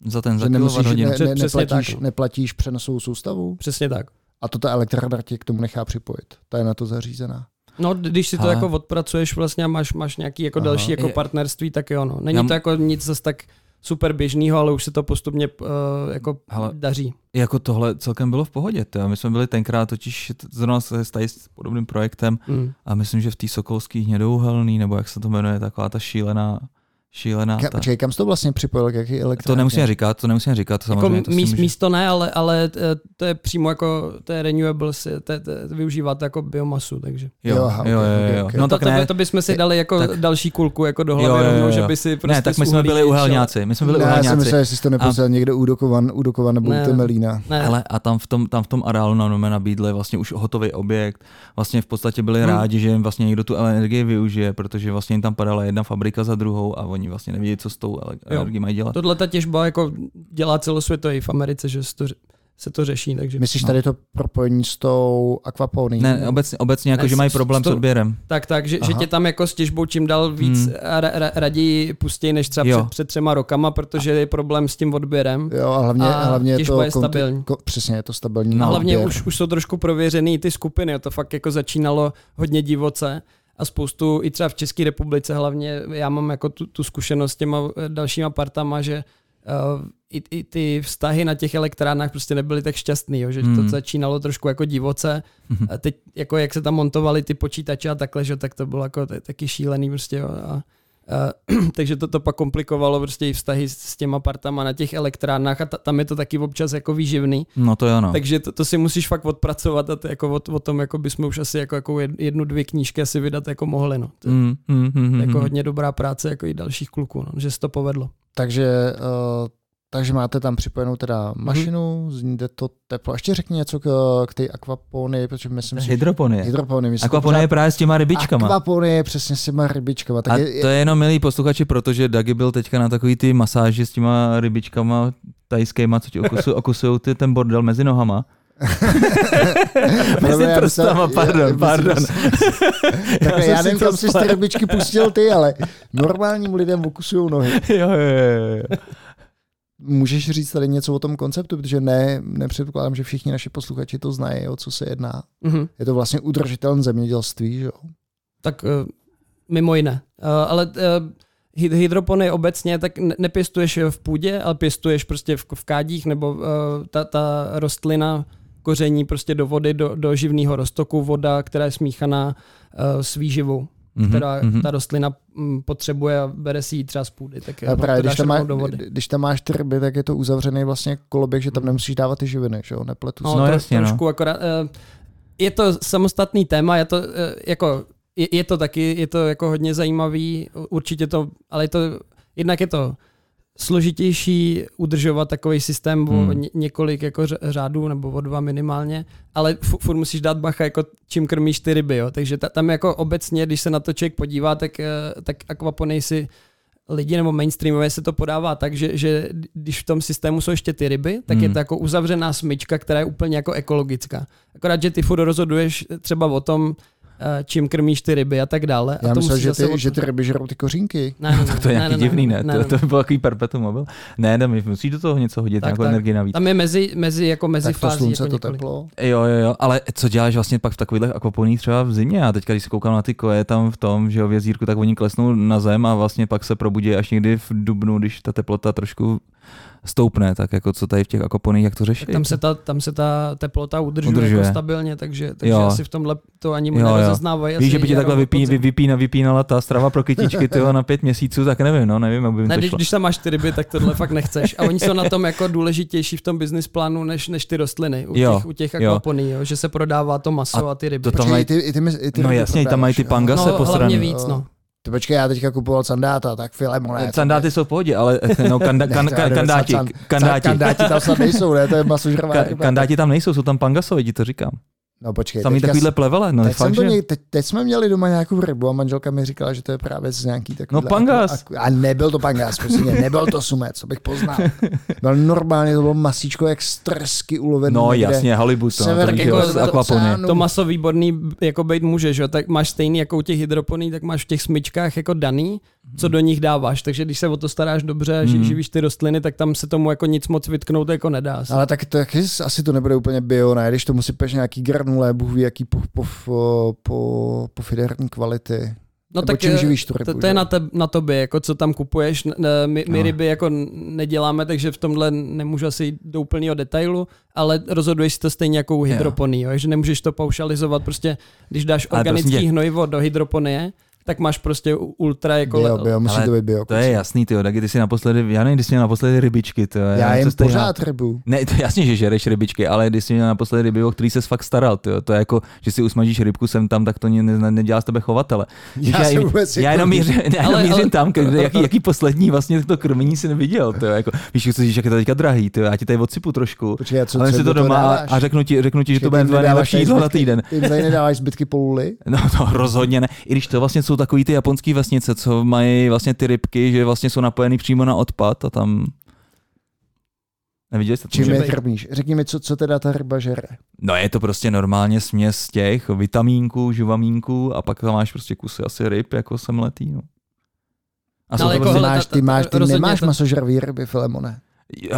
Za ten za že nemusíš, ne, ne, neplatíš, tak. neplatíš přenosovou soustavu? Přesně tak. A to ta elektrárna tě k tomu nechá připojit. Ta je na to zařízená. No, když si to Ale... jako odpracuješ vlastně a máš, máš nějaký jako Aha. další jako partnerství, tak jo, no. Není Já... to jako nic zase tak super běžného, ale už se to postupně uh, jako Hele, daří. Jako tohle celkem bylo v pohodě. Tě. My jsme byli tenkrát totiž zrovna se stají s podobným projektem mm. a myslím, že v té Sokolský hnědouhelný, nebo jak se to jmenuje, taková ta šílená šílená. Ka, počkej, kam jsi to vlastně připojil, k jaký elektrárně? To nemusíme říkat, to nemusíme říkat. To samozřejmě, jako to míst, může... místo ne, ale, ale eh, to je přímo jako, to je renewable, to, je, to, to využívat jako biomasu, takže. Jo, jo, okay, jo, jo, jo. Okay. No tak to, ne. To, to bychom si dali jako tak, další kulku jako do hlavy jo, jo, jo. rovnou, že by si prostě Ne, tak my jsme byli uhelňáci, my jsme byli ne, uhelňáci. Já jsem myslel, že jsi to neposlal někde u Dukovan, u Dukovan nebo ne, u Temelína. Ne. Ale a tam v tom, tam v tom areálu nám nabídli vlastně už hotový objekt, vlastně v podstatě byli hmm. rádi, že jim vlastně někdo tu energii využije, protože vlastně jim tam padala jedna fabrika za druhou a oni vlastně nevědí, co tou energií mají dělat. Tohle ta těžba jako dělá celosvětově v Americe, že se to, se to řeší. Takže... Myslíš no. tady to propojení s tou akvapony? Ne, obecně, obecně jako, ne, že mají problém s, s odběrem. Tak, tak, že, že tě tam jako s těžbou čím dál víc hmm. ra, ra, raději pustí než třeba před, před třema rokama, protože je problém s tím odběrem. Jo, a hlavně, a hlavně je to je stabilní. Ko, přesně, je to stabilní. A hlavně už, už jsou trošku prověřený ty skupiny, to fakt jako začínalo hodně divoce a spoustu, i třeba v České republice hlavně, já mám jako tu, tu zkušenost s těma eh, dalšíma partama, že uh, i, i ty vztahy na těch elektrárnách prostě nebyly tak šťastný, jo, že hmm. to začínalo trošku jako divoce. Hmm. A teď, jako jak se tam montovaly ty počítače a takhle, že, tak to bylo jako taky šílený prostě. Jo, a, Uh, takže to, to pak komplikovalo prostě i vztahy s, s těma partama na těch elektrárnách a ta, tam je to taky občas jako výživný. No to jo, no. Takže to, to si musíš fakt odpracovat a to jako o, o tom jako bychom už asi jako, jako jednu, dvě knížky asi vydat jako mohli. No. To, mm, mm, mm, jako mm. hodně dobrá práce jako i dalších kluků, no, že se to povedlo. Takže uh, takže máte tam připojenou teda mhm. mašinu, mm-hmm. to teplo. Ještě řekni něco k, k té akvapony, protože myslím si... Hydropony. Hydropony. Myslím, akvapony je právě s těma rybičkama. Akvapony je přesně s těma rybičkama. Tak A je, to je jenom milý posluchači, protože Dagi byl teďka na takový ty masáži s těma rybičkama tajskýma, co ti okusují, okusují ty, ten bordel mezi nohama. Mezi prstama, pardon, pardon. já, já nevím, kam jsi ty rybičky pustil ty, ale normálním lidem okusují nohy. jo, jo, jo. Můžeš říct tady něco o tom konceptu, protože ne, nepředpokládám, že všichni naši posluchači to znají, o co se jedná. Mm-hmm. Je to vlastně udržitelné zemědělství, že jo? Tak uh, mimo jiné. Uh, ale uh, hydropony obecně tak nepěstuješ v půdě, ale pěstuješ prostě v, v kádích, nebo uh, ta, ta rostlina koření prostě do vody, do, do živného roztoku, voda, která je smíchaná uh, s výživou mm-hmm, která mm-hmm. ta rostlina mm, potřebuje a bere si ji třeba z půdy. Tak a právě, když tam, má, do vody. když tam máš ty ryby, tak je to uzavřený vlastně koloběh, že tam nemusíš dávat ty živiny, že jo? Nepletu no, no, jasně, no. trošku no. akorát, uh, je to samostatný téma, je to uh, jako je, je to taky, je to jako hodně zajímavý, určitě to, ale je to, jednak je to složitější udržovat takový systém hmm. o ně, několik jako řádů nebo o dva minimálně, ale furt musíš dát bacha, jako čím krmíš ty ryby, jo. takže ta, tam jako obecně, když se na to člověk podívá, tak, eh, tak akvapony si lidi nebo mainstreamové se to podává tak, že, že když v tom systému jsou ještě ty ryby, tak hmm. je to jako uzavřená smyčka, která je úplně jako ekologická. Akorát, že ty furt rozhoduješ třeba o tom, čím krmíš ty ryby a tak dále. Já a to myslel, že ty, od... že ty ryby žerou ty kořínky. Ne, ne, tak to je nějaký ne, divný, ne? ne, ne, to, to byl takový perpetuum mobil. Ne, ne, musíš do toho něco hodit, tak, nějakou tak. energii navíc. Tam je mezi, mezi, jako mezi tak to fází, slunce, jako to teplo. Jo, jo, jo, ale co děláš vlastně pak v takových akvaponích třeba v zimě? A teďka, když se koukám na ty koje tam v tom, že jo, v jezírku, tak oni klesnou na zem a vlastně pak se probudí až někdy v dubnu, když ta teplota trošku stoupne, tak jako co tady v těch akoponech, jak to řeší? Tam se ta, tam se ta teplota udržuje, Udržuje. Jako stabilně, takže, takže Jo. asi v tomhle to ani Jo, jo. nerozeznávají. Víš, že by ti takhle vypí, vy, vypína, vypínala ta strava pro kytičky tyho na pět měsíců, tak nevím, no, nevím, jak by mi Ne, to když, šlo. když tam máš ty ryby, tak tohle fakt nechceš. A oni jsou na tom jako důležitější v tom business plánu než, než ty rostliny u Jo, těch, u těch jo. akvaponí, jo, že se prodává to maso a, a ty ryby. to tam Počkej, mají- i ty, i ty, i ty No jasně, tam mají ty jo. pangase no, posraný. hlavně víc, no. Ty počkej, já teďka kupoval sandáta, tak filemone. Sandáty jsou v pohodě, ale no, kanda, kan, kan, kandáti, kandáti, Kandáti tam snad nejsou, ne? To je masožravá Ka, kandáti tam nejsou, jsou tam pangasové, ti to říkám. No počkej, teďka takovýhle plevele, no teď, jsem fakt, do že? teď, teď, jsme měli doma nějakou rybu a manželka mi říkala, že to je právě z nějaký takový. No, pangas. A, a nebyl to pangas, prostě ne, nebyl to sumec, co bych poznal. Byl normálně, to bylo masíčko jak z trsky ulovený. No někde. jasně, halibut, no, Severní to jako jako z to-. To maso výborný jako být může, že? jo? tak máš stejný jako u těch hydroponí, tak máš v těch smyčkách jako daný, co do nich dáváš, takže když se o to staráš dobře a mm. živíš ty rostliny, tak tam se tomu jako nic moc vytknout jako nedá. Ale tak to taky asi to nebude úplně bio, ne? Když tomu sypeš nějaký granulé, bůh ví, jaký po, po, po, po, po fiderní kvality. No Nebo tak čím eh, živíš tu rybu, to, to je na, te, na tobě, jako co tam kupuješ. My, my No. ryby jako neděláme, takže v tomhle nemůžu asi jít do úplného detailu, ale rozhoduješ si to stejně jako u hydroponí, jo. že nemůžeš to paušalizovat. Prostě, když dáš organický hnojivo do hydroponie, tak máš prostě ultra jako... Bio, bio, musí Ale to být bio. To je jasný, ty taky ty jsi naposledy, já nevím, když jsi měl naposledy rybičky, ty Já nevím, jim pořád rybu. Ne, to je jasně, že žereš rybičky, ale když jsi měl naposledy ryby, o který se fakt staral, tyjo, to je jako, že si usmažíš rybku sem tam, tak to ne, ne, nedělá z tebe chovatele. Já já, jsem já, vůbec já jako- jenom mířím, já jenom Ale- mířím ale- tam, kde, jaký, jaký, poslední vlastně to krmení si neviděl, tyjo, jako, víš, co říct, jak je to teďka drahý, tyjo, já ti tady odsypu trošku, Počkej, a co, ale si to doma a, řeknu ti, řeknu ti, že to bude jim tvoje nejlepší jídlo na zbytky- týden. Ty jim tady nedáváš zbytky poluly? No to rozhodně ne. I když to vlastně jsou takový ty japonský vesnice, co mají vlastně ty rybky, že vlastně jsou napojený přímo na odpad a tam... Neviděli jste to? Čím je krmíš? Řekni mi, co, co teda ta ryba žere. No je to prostě normálně směs těch vitamínků, žuvamínků a pak tam máš prostě kusy asi ryb jako semletý. No. A jsou Ale jako prostě, hele, máš, ta- ty, máš, ty nemáš to- masožravý ryby, Filemone.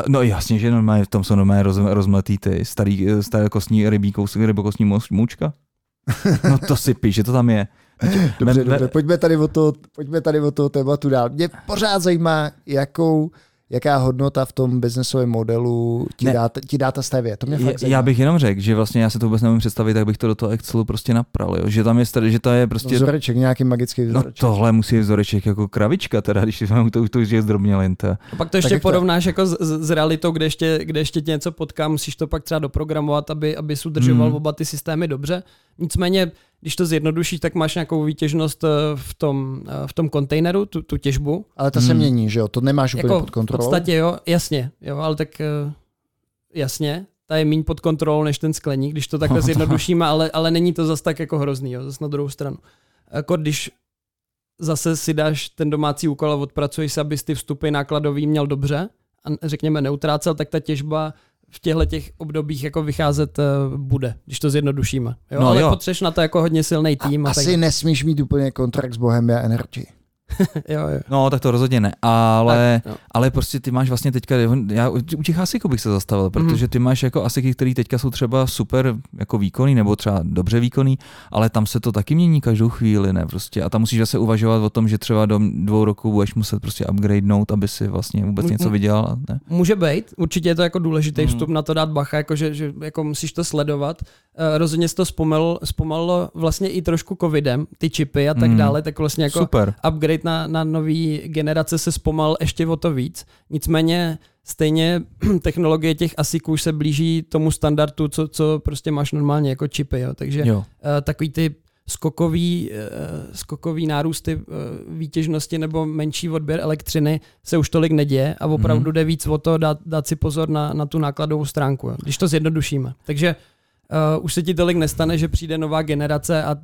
no jasně, že normálně v tom jsou normálně roz, rozmletý ty starý, staré kostní rybí kousek, rybokostní moučka. No to si píš, že to tam je. Dobře, Ve- ve- dobře, pojďme tady o to, pojďme tady o to tématu dál. Mě pořád zajímá, jakou, jaká hodnota v tom biznesovém modelu ti, Ne. dá, ti dá ta stevě. To mě fakt Já, zajímá. já bych jenom řekl, že vlastně já se to vůbec nemůžu představit, tak bych to do toho Excelu prostě napral, jo? že tam je, že to je prostě Vzoreček, nějaký magický No vzoreček. tohle musí být vzoreček jako kravička, teda, když to, to, to už je zdrobnělin. To. A pak to ještě to- porovnáš jako s, s, s realitou, kde ještě, kde ještě tě něco potká, musíš to pak třeba doprogramovat, aby, aby udržoval Hmm. oba ty systémy dobře. Nicméně, když to zjednodušíš, tak máš nějakou výtěžnost eh, v tom, eh, v tom kontejneru, tu, tu těžbu. Ale ta se Hmm. mění, že jo? To nemáš úplně Jako pod v kontrolou. podstatě jo, jasně, jo, ale tak eh, jasně, ta je méně pod kontrolou než ten skleník, když to takhle No, zjednodušíme, ale, ale není to zas tak jako hrozný, jo, zase na druhou stranu. Jako když zase si dáš ten domácí úkol a odpracuješ se, abys ty vstupy nákladový měl dobře a řekněme neutrácel, tak ta těžba v těchto těch obdobích jako vycházet eh, bude, když to zjednodušíme. Jo? No ale jo. potřeš na to jako hodně silný tým. A, Asi tak, nesmíš mít úplně kontrakt s Bohemia Energy. jo, jo. No, tak to rozhodně ne, ale, Tak, jo. ale prostě ty máš vlastně teďka, já u těch asiků bych se zastavil, protože ty máš jako asiky, které teďka jsou třeba super jako výkonný, nebo třeba dobře výkonný, ale tam se to taky mění každou chvíli, ne, prostě. A tam musíš zase uvažovat o tom, že třeba do dvou roků budeš muset prostě upgradenout, aby si vlastně vůbec něco vydělal, ne? Může být, určitě je to jako důležitý Hmm. vstup na to dát bacha, jako že, že jako musíš to sledovat. Uh, rozhodně se to zpomalilo, zpomalilo vlastně i trošku covidem, ty čipy a tak Hmm. dále, tak vlastně jako Super. upgrade na, na nový generace se zpomal ještě o to víc. Nicméně stejně technologie těch ASICů už se blíží tomu standardu, co, co prostě máš normálně jako čipy. Jo. Takže Jo. uh, takový ty skokový, uh, skokový nárůsty uh, výtěžnosti nebo menší odběr elektřiny se už tolik neděje a opravdu Mhm. jde víc o to dát, dát si pozor na, na tu nákladovou stránku, jo. když to zjednodušíme. Takže uh, už se ti tolik nestane, že přijde nová generace a uh,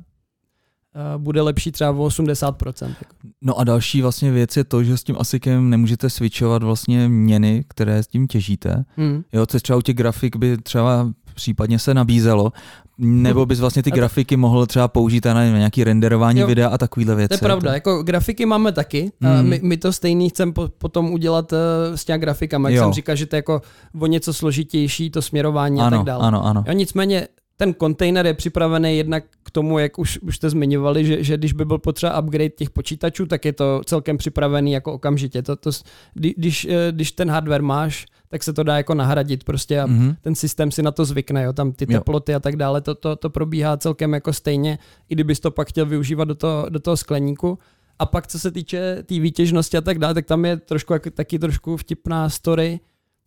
bude lepší třeba o 80%. Jako. No a další vlastně věc je to, že s tím asikem nemůžete switchovat vlastně měny, které s tím těžíte. Hmm. Jo, což třeba u těch grafik by třeba případně se nabízelo, nebo bys vlastně ty A to- grafiky mohl třeba použít na nějaký renderování Jo. videa a takovýhle věci. To je pravda, jako grafiky máme taky. Mm. My, my to stejný chceme po, potom udělat uh, s těmi grafikami, jak Jo. jsem říkal, že to je jako o něco složitější, to směrování a ano, tak dále. ano, ano. Jo, nicméně ten kontejner je připravený jednak k tomu, jak už, už jste zmiňovali, že, že když by byl potřeba upgrade těch počítačů, tak je to celkem připravený jako okamžitě. To, to, když, eh, když ten hardware máš, tak se to dá jako nahradit prostě a mm-hmm. ten systém si na to zvykne, jo, tam ty teploty jo. a tak dále, to, to, to probíhá celkem jako stejně, i kdybys to pak chtěl využívat do toho, do toho skleníku. A pak co se týče té tý výtěžnosti a tak dále, tak tam je trošku taky trošku vtipná story.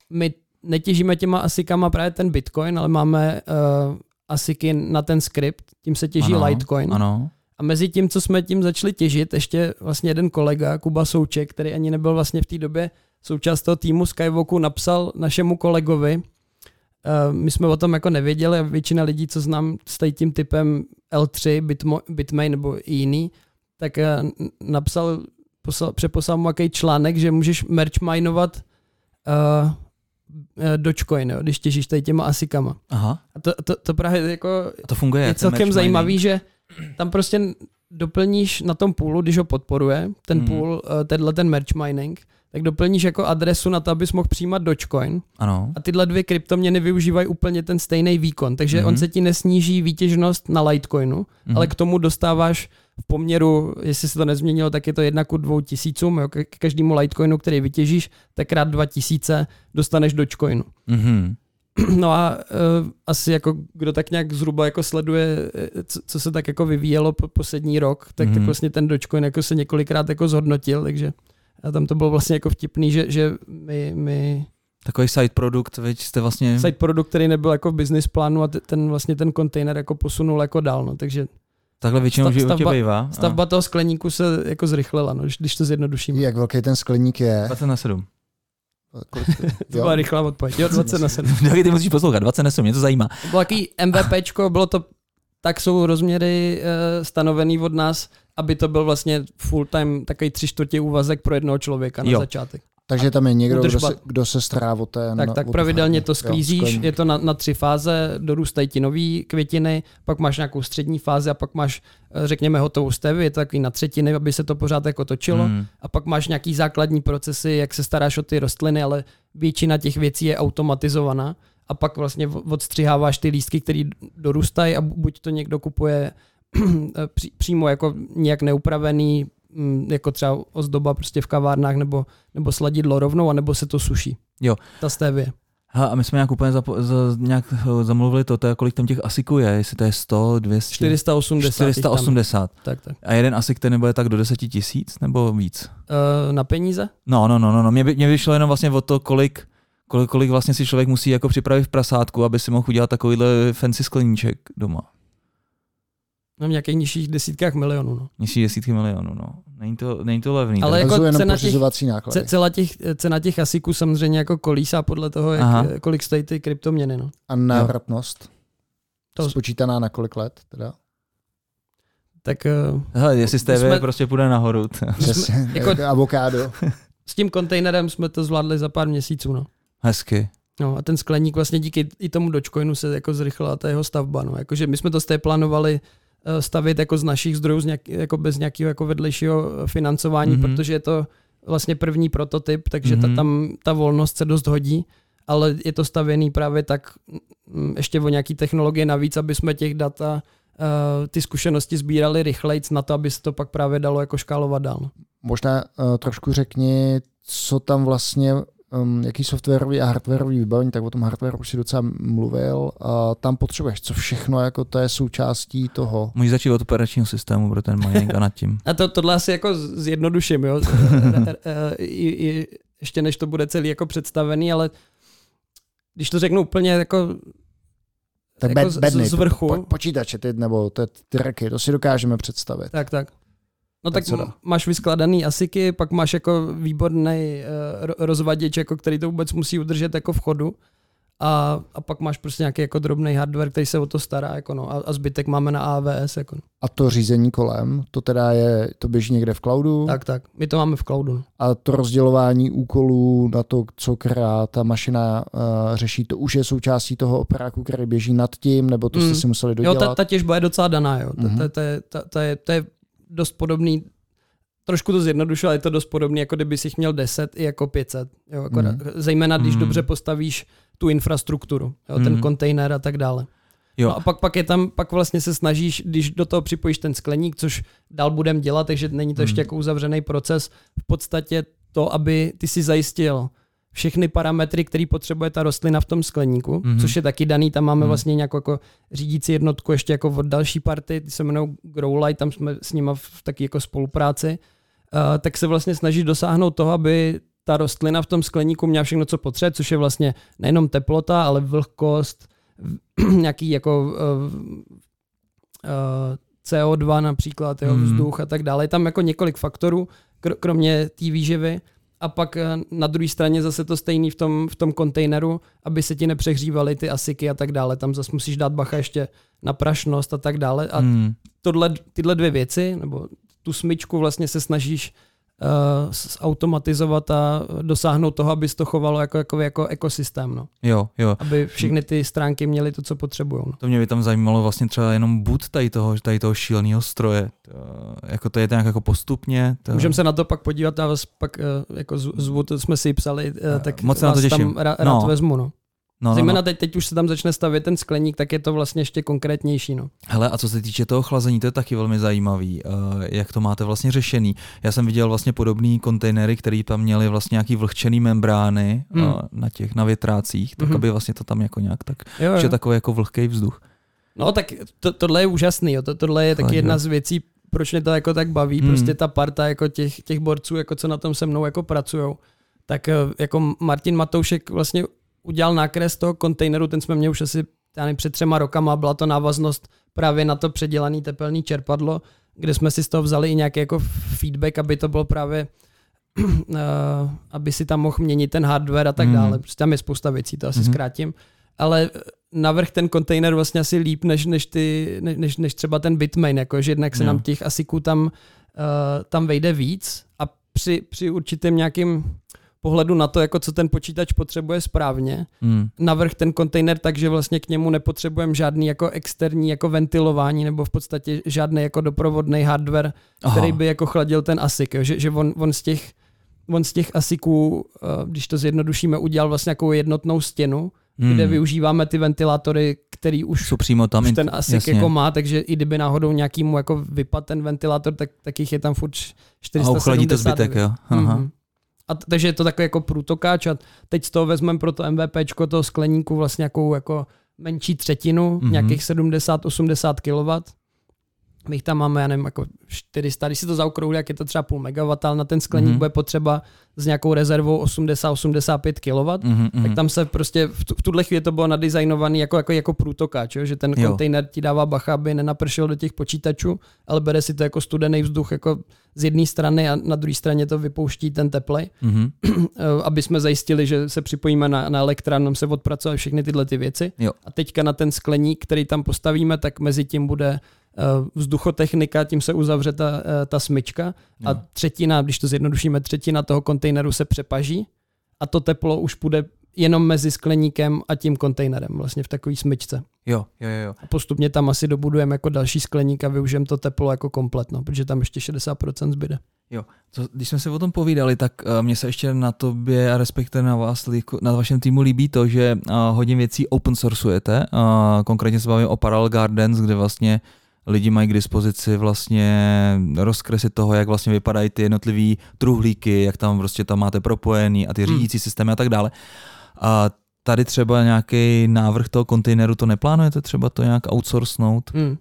My netěžíme těma asikama právě ten Bitcoin, ale máme uh, asiky na ten skript, tím se těží ano, Litecoin. Ano. A mezi tím, co jsme tím začali těžit, ještě vlastně jeden kolega, Kuba Souček, který ani nebyl vlastně v té době součást toho týmu Skywalku, napsal našemu kolegovi, uh, my jsme o tom jako nevěděli a většina lidí, co znám s tím typem L3, Bitmo, Bitmain nebo i jiný, tak uh, napsal, poslal, přeposlal mu jaký článek, že můžeš merch minovat uh, Dogecoin, jo, když těžíš tady těma asikama. Aha. A to, to, to právě jako a to funguje, je celkem zajímavý, že tam prostě doplníš na tom půlu, když ho podporuje, ten hmm. půl, tenhle ten merch mining, tak doplníš jako adresu na to, abys mohl přijímat Dogecoin. Ano. A tyhle dvě kryptoměny využívají úplně ten stejný výkon, takže mm-hmm. on se ti nesníží výtěžnost na Litecoinu, mm-hmm. ale k tomu dostáváš v poměru, jestli se to nezměnilo, tak je to jedna ku dvou tisícům, jo, k každému Litecoinu, který vytěžíš, tak krát dva tisíce dostaneš Dogecoinu. Mm-hmm. No a uh, asi jako kdo tak nějak zhruba jako sleduje, e, co, co se tak jako vyvíjelo po poslední rok, tak, mm-hmm. tak vlastně ten Dogecoin jako se několikrát jako zhodnotil, takže a tam to bylo vlastně jako vtipný, že, že my, my Takový side produkt, veď jste vlastně... Side produkt, který nebyl jako v business plánu a ten vlastně ten kontejner jako posunul jako dál, no, takže Takhle většinou stav, stavba, bývá. Stavba toho skleníku se jako zrychlila, no, když to zjednodušíme. Jak velký ten skleník je? 20 na 7. to byla rychlá odpověď. Jo, 20 na 7. ty musíš poslouchat, 20 na 7, mě to zajímá. To bylo takový MVPčko, bylo to, tak jsou rozměry uh, stanovený od nás, aby to byl vlastně full time takový tři čtvrtě úvazek pro jednoho člověka na jo. začátek. Takže tam je někdo, kdo se, kdo se stará o ten... Tak, tak pravidelně to sklízíš, jo, je to na, na tři fáze, dorůstají ti nový květiny, pak máš nějakou střední fázi a pak máš, eh, řekněme, hotovou stevu, je to takový na třetiny, aby se to pořád jako točilo. Mm. a pak máš nějaký základní procesy, jak se staráš o ty rostliny, ale většina těch věcí je automatizovaná. A pak vlastně odstřiháváš ty lístky, které dorůstají a buď to někdo kupuje přímo jako nějak neupravený, jako třeba ozdoba prostě v kavárnách nebo, nebo sladidlo rovnou, anebo se to suší. Jo. Ta stevie. Ha, a my jsme nějak úplně zapo- za, nějak eh, zamluvili to, to je, kolik tam těch asiků je, jestli to je 100, 200? 480. 480. Tak, tak. A jeden asik ten nebude tak do 10 tisíc nebo víc? Uh, na peníze? No, no, no, no, no. Mě, by, mě vyšlo jenom vlastně o to, kolik, kolik, kolik vlastně si člověk musí jako připravit v prasátku, aby si mohl udělat takovýhle fancy skleníček doma. No v nějakých nižších desítkách milionů. No. Nižší desítky milionů, no. Není to, není to levný. Ale jako cena těch. Cela těch, cena těch asiků samozřejmě jako kolísá podle toho, jak, kolik stojí ty kryptoměny. No. A návratnost? To... Spočítaná na kolik let teda? Tak... Uh, Hele, jestli jste jsme... prostě půjde nahoru. Přesně, jako, avokádo. S tím kontejnerem jsme to zvládli za pár měsíců. No. Hezky. No a ten skleník vlastně díky i tomu Dogecoinu se jako zrychlila ta jeho stavba. No. Jakože my jsme to z té plánovali Eh, stavět jako z našich zdrojů, z nějak, jako bez nějakého jako vedlejšího financování, mm-hmm. protože je to vlastně první prototyp, takže mm-hmm. ta, mhm. tam ta volnost se dost hodí, ale je to stavěný právě tak mm, ještě o nějaký technologie navíc, aby jsme těch data Uh, ty zkušenosti sbírali rychleji na to, aby se to pak právě dalo jako škálovat dál. Možná uh, trošku řekni, co tam vlastně um, jaký softwarový a hardwarový vybavení, tak o tom hardware už si docela mluvil. A tam potřebuješ, co všechno jako to je součástí toho. Můžeš začít od operačního systému pro ten mining a nad tím. A to, tohle asi jako zjednoduším, jo. I, i, ještě než to bude celý jako představený, ale když to řeknu úplně jako tak jako bed, bedny, z, z vrchu. Po, po, počítače ty, nebo ty, ty reky, to si dokážeme představit. Tak, tak. No tak, tak máš vyskladaný asiky, pak máš jako výborný uh, rozvaděč, jako který to vůbec musí udržet jako v chodu. A, a pak máš prostě nějaký jako drobný hardware, který se o to stará, jako no, a, a zbytek máme na AWS. Jako no. A to řízení kolem, to teda je, to běží někde v cloudu? Tak, tak, my to máme v cloudu. No. A to rozdělování úkolů na to, co která ta mašina uh, řeší, to už je součástí toho operáku, který běží nad tím, nebo to mm. jste si museli dodělat? Jo, ta, ta těžba je docela daná, jo. Mm-hmm. Ta, ta, ta, ta, je, to je dost podobný, trošku to zjednodušil, ale je to dost podobný, jako kdyby si měl 10 i jako 500. Jo, akorát, mm. Zejména, když mm. dobře postavíš tu infrastrukturu, jo, ten mm. kontejner a tak dále. Jo. No a pak, pak je tam, pak vlastně se snažíš, když do toho připojíš ten skleník, což dál budem dělat, takže není to ještě Hmm. jako uzavřený proces, v podstatě to, aby ty si zajistil všechny parametry, které potřebuje ta rostlina v tom skleníku, Mhm. což je taky daný, tam máme Mhm. vlastně nějakou jako řídící jednotku ještě jako od další party, ty se jmenují Growlight, tam jsme s nima v taky jako spolupráci, uh, tak se vlastně snaží dosáhnout toho, aby ta rostlina v tom skleníku měla všechno, co potřebuje, což je vlastně nejenom teplota, ale vlhkost, nějaký jako uh, uh, CO2 například, jo, Mhm. vzduch a tak dále. Je tam jako několik faktorů, kr- kromě té výživy. A pak eh, na druhé straně zase to stejný v tom, v tom kontejneru, aby se ti nepřehřívaly ty asiky a tak dále. Tam zase musíš dát bacha ještě na prašnost a tak dále. A Hmm. tohle, tyhle dvě věci, nebo tu smyčku vlastně se snažíš uh, automatizovat a dosáhnout toho, aby to chovalo jako, jako, jako ekosystém. No. Jo, jo. Aby všechny ty stránky měly to, co potřebují. No. To mě by tam zajímalo vlastně třeba jenom bud tady toho, tady toho šíleného stroje. To, jako to je nějak jako postupně. To... Můžeme se na to pak podívat, já vás pak uh, jako zvu- to jsme si psali, tak Moc se na to vás těším. tam rád No. vezmu. No. No, no, Zejména no. teď, teď už se tam začne stavět ten skleník, tak je to vlastně ještě konkrétnější. No. Hele, a co se týče toho chlazení, to je taky velmi zajímavý. Uh, jak to máte vlastně řešený? Já jsem viděl vlastně podobné kontejnery, které tam měly vlastně nějaký vlhčený membrány Hmm. uh, na těch, na větrácích, tak Mhm. aby vlastně to tam jako nějak tak, Jo, že jo. takový jako vlhký vzduch. No tak to, tohle je úžasný, jo. To, tohle je Fakt, taky jedna jo. z věcí, proč mě to jako tak baví, Hmm. prostě ta parta jako těch, těch borců, jako co na tom se mnou jako pracujou. Tak eh, jako Martin Matoušek vlastně udělal nákres toho kontejneru, ten jsme měli už asi nevím, před třema rokama, byla to návaznost právě na to předělaný tepelný čerpadlo, kde jsme si z toho vzali i nějaký jako feedback, aby to bylo právě uh, aby si tam mohl měnit ten hardware a tak Mhm. dále. Prostě tam je spousta věcí, to asi Mhm. zkrátím. Ale navrh ten kontejner vlastně asi líp, než, než, ty, ne- než, než třeba ten Bitmain, jako, že jednak se Jo. nám těch asiků tam, uh, tam vejde víc a při, při určitém nějakým pohledu na to, jako co ten počítač potřebuje správně, Hmm. navrh ten kontejner tak, že vlastně k němu nepotřebujeme žádný jako externí jako ventilování nebo v podstatě žádný jako doprovodný hardware, Aha. který by jako chladil ten asik, jo? že, že on, on z těch on z těch asiků, eh, když to zjednodušíme, udělal vlastně nějakou jednotnou stěnu, Hmm. kde využíváme ty ventilátory, který už, Jsou přímo tam. už ten asik jasně. jako má, takže i kdyby náhodou nějakýmu jako vypad ten ventilátor, tak, tak jich je tam furt A 479. ochladí to zbytek, jo. Aha. Mhm. A t- takže je to takový jako průtokáč a teď z toho vezmeme pro to MVPčko toho skleníku vlastně nějakou jako menší třetinu, Mhm. nějakých 70-80 kW. My tam máme, já nevím, jako 400, když si to zaokrouhlí, jak je to třeba půl megawatt, ale na ten skleník Mhm. bude potřeba s nějakou rezervou 80-85 kW. Mhm, mhm. Tak tam se prostě v, tu, v tuhle chvíli to bylo nadizajnovaný jako, jako, jako průtokáč, jo? že ten Jo. kontejner ti dává bacha, aby nenapršel do těch počítačů, ale bere si to jako studený vzduch jako z jedné strany a na druhé straně to vypouští ten teplej, Mhm. eh, aby jsme zajistili, že se připojíme na, na elektrán, se odpracovat všechny tyhle ty věci. Jo. A teďka na ten skleník, který tam postavíme, tak mezi tím bude vzduchotechnika, tím se uzavře ta, eh, ta smyčka a Jo. třetina, když to zjednodušíme, třetina toho kontejneru se přepaží a to teplo už půjde jenom mezi skleníkem a tím kontejnerem, vlastně v takové smyčce. Jo, jo, jo, jo. A postupně tam asi dobudujeme jako další skleník a využijeme to teplo jako kompletno, protože tam ještě 60% zbyde. Co, když jsme se o tom povídali, tak uh, mně se ještě na tobě a respektive na vás, na vašem týmu líbí to, že uh, hodně věcí open sourceujete. Uh, konkrétně se bavím o Parallel Gardens, kde vlastně lidi mají k dispozici vlastně rozkresy toho, jak vlastně vypadají ty jednotlivý truhlíky, jak tam prostě tam máte propojený a ty Hmm. řídící systémy a tak dále. A tady třeba nějaký návrh toho kontejneru, to neplánujete třeba to nějak outsourcenout? Hmm.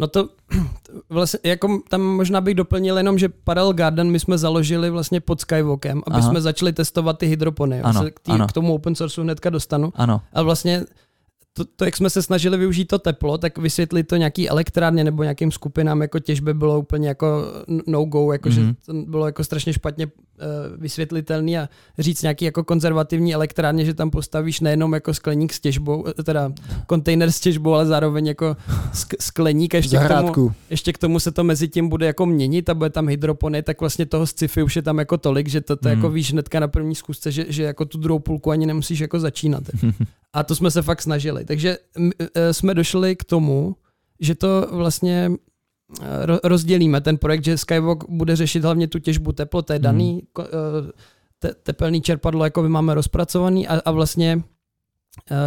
No to vlastně, jako tam možná bych doplnil jenom, že Parallel Garden my jsme založili vlastně pod Skywalkem, aby Aha. jsme začali testovat ty hydropony. Ano, se k, tý, ano. k tomu open sourceu hnedka dostanu. Ano. Ale vlastně to, to, jak jsme se snažili využít to teplo, tak vysvětlit to nějaký elektrárně nebo nějakým skupinám jako těžby bylo úplně jako no-go, jako Mhm. že to bylo jako strašně špatně vysvětlitelný a říct nějaký jako konzervativní elektrárně, že tam postavíš nejenom jako skleník s těžbou, eh, teda kontejner s těžbou, ale zároveň jako sk- skleník a ještě k, tomu, Zahrádku. ještě k tomu se to mezi tím bude jako měnit a bude tam hydropony, tak vlastně toho sci-fi už je tam jako tolik, že to, to Mhm. jako víš hnedka na první zkusce, že, že jako tu druhou půlku ani nemusíš jako začínat. A to jsme se fakt snažili. Takže m, e, jsme došli k tomu, že to vlastně rozdělíme ten projekt, že Skywalk bude řešit hlavně tu těžbu teplo, to je daný, ko- e, te, tepelný čerpadlo jako by máme rozpracovaný a, a vlastně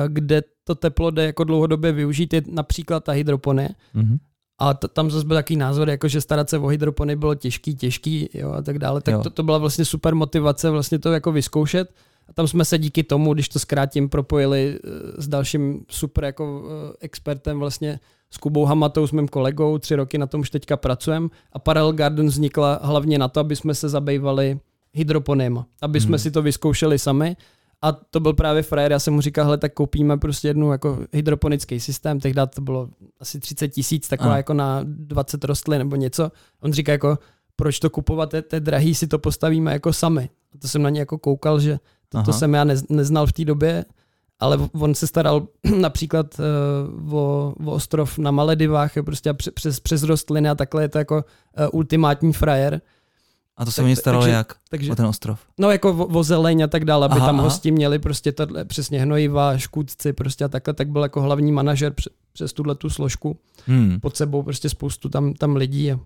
kde to teplo jde jako dlouhodobě využít, je například ta hydropony. Mhm. A t- tam zase byl takový názor, jako že starat se o hydropony bylo těžký, těžký jo, a tak dále. Tak Jo. to, to byla vlastně super motivace vlastně to jako vyzkoušet. A tam jsme se díky tomu, když to zkrátím, propojili eh, s dalším super jako eh, expertem vlastně s Kubou Hamatou, s mým kolegou, tři roky na tom už teďka pracujeme a Parallel Garden vznikla hlavně na to, aby jsme se zabývali hydroponema, aby jsme Hmm. si to vyzkoušeli sami a to byl právě frajer, já jsem mu říkal, hele, tak koupíme prostě jednu jako hydroponický systém, tehdy to bylo asi 30 tisíc, taková Ano. jako na 20 rostlin nebo něco. On říká jako, proč to kupovat, to je drahý, si to postavíme jako sami. A to jsem na ně jako koukal, že to, to Aha. jsem já nez, neznal v té době, ale on se staral například uh, o, o ostrov na Maledivách, jo, prostě a pře- přes, přes rostliny a takhle je to jako uh, ultimátní frajer. A to se Tak- mi staralo takže- jak? Takže O ten ostrov. No jako o, o zeleň a tak dále, aby Aha, tam aha. hosti měli prostě tohle, přesně hnojiva, škůdci prostě a takhle, tak byl jako hlavní manažer pře- přes tuhle tu složku. Hmm. Pod sebou prostě spoustu tam, tam lidí. A,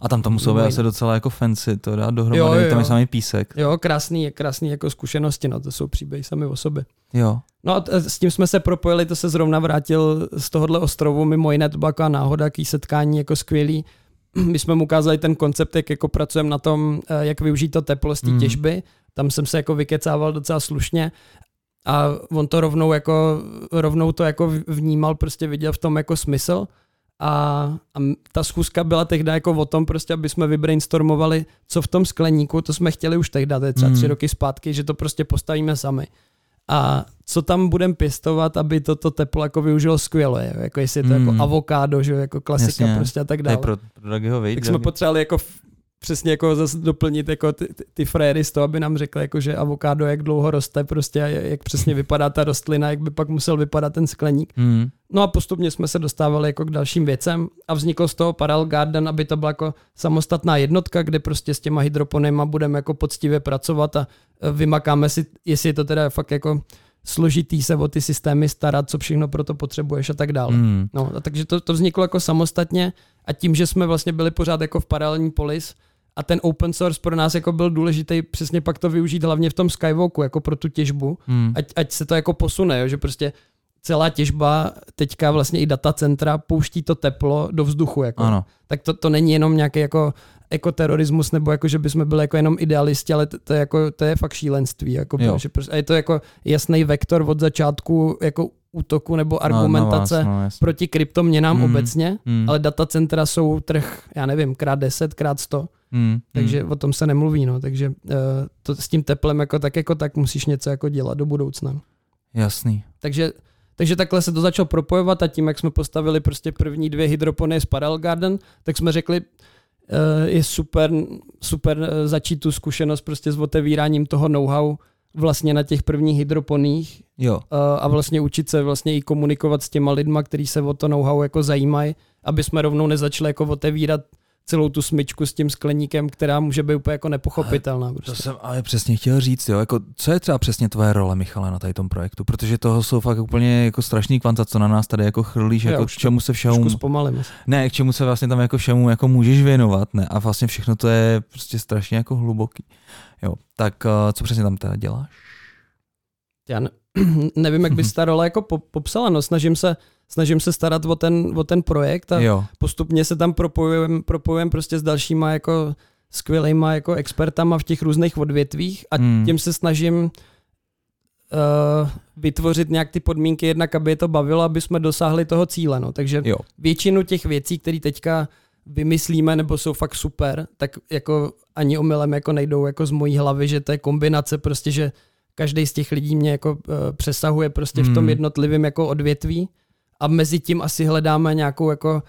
A tam to muselo být asi docela jako fancy, to dát dohromady, Jo, jo, tam je samý písek. jo, krásný, krásný jako zkušenosti, no to jsou příběhy sami o sobě. Jo. No a s tím jsme se propojili, to se zrovna vrátil z tohohle ostrovu, mimo jiné to byla náhoda, jaký setkání jako skvělý. My jsme mu ukázali ten koncept, jak jako pracujeme na tom, eh, jak využít to teplo z té Mm. těžby. Tam jsem se jako vykecával docela slušně a on to rovnou jako, rovnou to jako vnímal, prostě viděl v tom jako smysl. A, a ta schůzka byla tehdy jako o tom, prostě, aby jsme vybrainstormovali, co v tom skleníku, to jsme chtěli už tehdy, to je třeba Mm. tři roky zpátky, že to prostě postavíme sami. A co tam budeme pěstovat, aby toto teplo jako využilo skvěle, jako jestli je to Mm. jako avokádo, že jako klasika Jasně. prostě a tak dále. pro, pro? Tak jsme potřebovali jako přesně jako zase doplnit jako ty, ty, ty fréry z toho, aby nám řekli, jako, že avokádo jak dlouho roste prostě a jak přesně vypadá ta rostlina, jak by pak musel vypadat ten skleník. Hmm. No a postupně jsme se dostávali jako k dalším věcem a vznikl z toho Parallel Garden, aby to byla jako samostatná jednotka, kde prostě s těma hydroponema budeme jako poctivě pracovat a e, vymakáme si, jestli je to teda fakt jako složitý se o ty systémy starat, co všechno pro to potřebuješ a tak dále. Hmm. No, a takže to, to vzniklo jako samostatně a tím, že jsme vlastně byli pořád jako v paralelní polis a ten open source pro nás jako byl důležitý přesně pak to využít hlavně v tom Skywalku jako pro tu těžbu, Hmm. ať, ať se to jako posune, jo, že prostě celá těžba, teďka vlastně i datacentra pouští to teplo do vzduchu. Jako. Ano. Tak to, to není jenom nějaký jako ekoterorismus, nebo jako, že bychom byli jako jenom idealisti, ale to, to, je, jako, to je fakt šílenství. Jako, že prostě, a je to jako jasný vektor od začátku jako útoku nebo argumentace Na, na vás, no, proti kryptoměnám Mm. mm. obecně, Hmm. ale datacentra jsou trh, já nevím, krát 10, krát 100, Hmm. takže o tom se nemluví, no, takže uh, to s tím teplem jako tak jako tak musíš něco jako dělat do budoucna. Jasný. Takže, takže takhle se to začalo propojovat a tím, jak jsme postavili prostě první dvě hydropony z Parallel Garden, tak jsme řekli, eh, je super, super eh, začít tu zkušenost prostě s otevíráním toho know-how vlastně na těch prvních hydroponích Jo. a vlastně učit se vlastně i komunikovat s těma lidma, kteří se o to know-how jako zajímají, aby jsme rovnou nezačali jako otevírat celou tu smyčku s tím skleníkem, která může být úplně jako nepochopitelná. To Prostě. jsem ale přesně chtěl říct, jo, jako, co je třeba přesně tvoje role, Michale, na tady tom projektu, protože toho jsou fakt úplně jako strašný kvanta, co na nás tady jako chrlíš, Já jako k čemu se všemu, zpomalím. ne, k čemu se vlastně tam jako všemu jako můžeš věnovat, ne, a vlastně všechno to je prostě strašně jako hluboký. Jo, tak uh, co přesně tam teda děláš? Já ne, nevím, jak bys ta role jako po, popsala, no snažím se, snažím se starat o ten, o ten projekt a Jo, postupně se tam propojujem, propojujem prostě s dalšíma jako skvělýma jako expertama v těch různých odvětvích a Hmm. tím se snažím uh, vytvořit nějak ty podmínky jednak, aby je to bavilo, aby jsme dosáhli toho cíle. No. Takže jo, většinu těch věcí, které teďka vymyslíme nebo jsou fakt super, tak jako ani omylem jako nejdou jako z mojí hlavy, že to je kombinace prostě, že každý z těch lidí mě jako uh, přesahuje prostě v tom Hmm. jednotlivém jako odvětví a mezi tím asi hledáme nějakou jako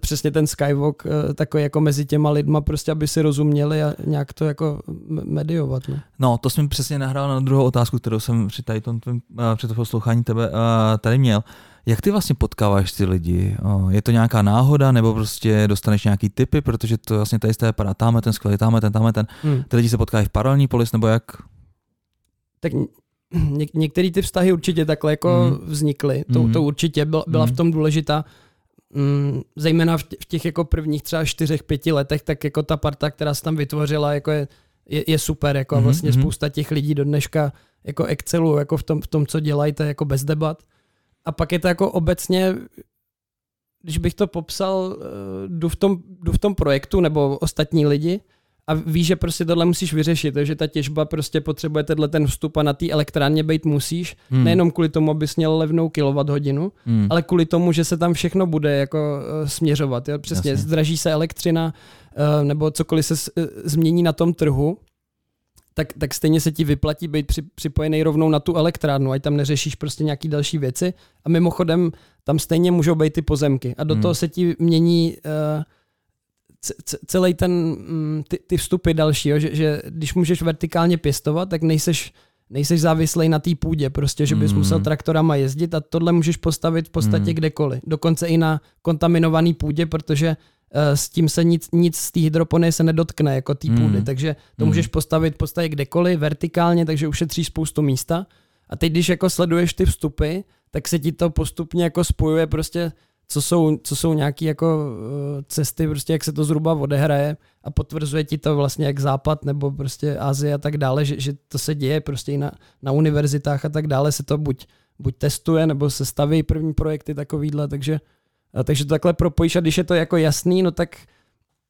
přesně ten skywalk uh, takový jako mezi těma lidma prostě, aby si rozuměli a nějak to jako mediovat. No. No, to jsem přesně nahrál na druhou otázku, kterou jsem při, tady tom, uh, při tom poslouchání tebe uh, tady měl. Jak ty vlastně potkáváš ty lidi? Je to nějaká náhoda, nebo prostě dostaneš nějaký typy, protože to vlastně tady z té vypadá, táme ten skvělý, táme ten, táme ten. Hmm. Ty lidi se potkají v paralelní polis, nebo jak? Tak něk- některé ty vztahy určitě takhle jako Mhm. vznikly. To, Mhm. to určitě byla, byla v Mhm. tom důležitá. Mm, zejména v tě- v těch jako prvních třeba čtyřech, pěti letech, tak jako ta parta, která se tam vytvořila, jako je, je, je super. Jako a Mhm, vlastně mhm. spousta těch lidí do dneška jako excelu, jako v tom, v tom co dělají, to je jako bez debat. A pak je to jako obecně, když bych to popsal, eh, jdu v tom, jdu v tom projektu nebo ostatní lidi a víš, že prostě tohle musíš vyřešit, že ta těžba prostě potřebuje tenhle ten vstup a na té elektrárně být musíš, hmm. nejenom kvůli tomu, abys měl levnou kilowatt-hodinu, hmm. ale kvůli tomu, že se tam všechno bude jako uh, směřovat. Jo? Přesně, Jasně. zdraží se elektřina uh, nebo cokoliv se uh, změní na tom trhu, tak, tak stejně se ti vyplatí být při, připojený rovnou na tu elektrárnu, ať tam neřešíš prostě nějaký další věci. A mimochodem, tam stejně můžou být ty pozemky. A do hmm. toho se ti mění uh, celý ten, mm, ty, ty vstupy další, jo, že, že když můžeš vertikálně pěstovat, tak nejseš, nejseš závislej na té půdě, prostě, že bys mm. musel traktorama jezdit a tohle můžeš postavit v podstatě mm. kdekoliv. Dokonce i na kontaminovaný půdě, protože uh, s tím se nic, nic z té hydropony se nedotkne jako té půdy, mm. takže to mm. můžeš postavit v podstatě kdekoliv, vertikálně, takže ušetříš spoustu místa. A teď, když jako sleduješ ty vstupy, tak se ti to postupně jako spojuje prostě co jsou, co jsou nějaké jako eh, cesty, prostě jak se to zhruba odehraje a potvrzuje ti to vlastně jak Západ nebo prostě Asie a tak dále, že, že to se děje prostě i na, na univerzitách a tak dále se to buď, buď testuje nebo se staví první projekty takovýhle, takže, takže to takhle propojíš a když je to jako jasný, no tak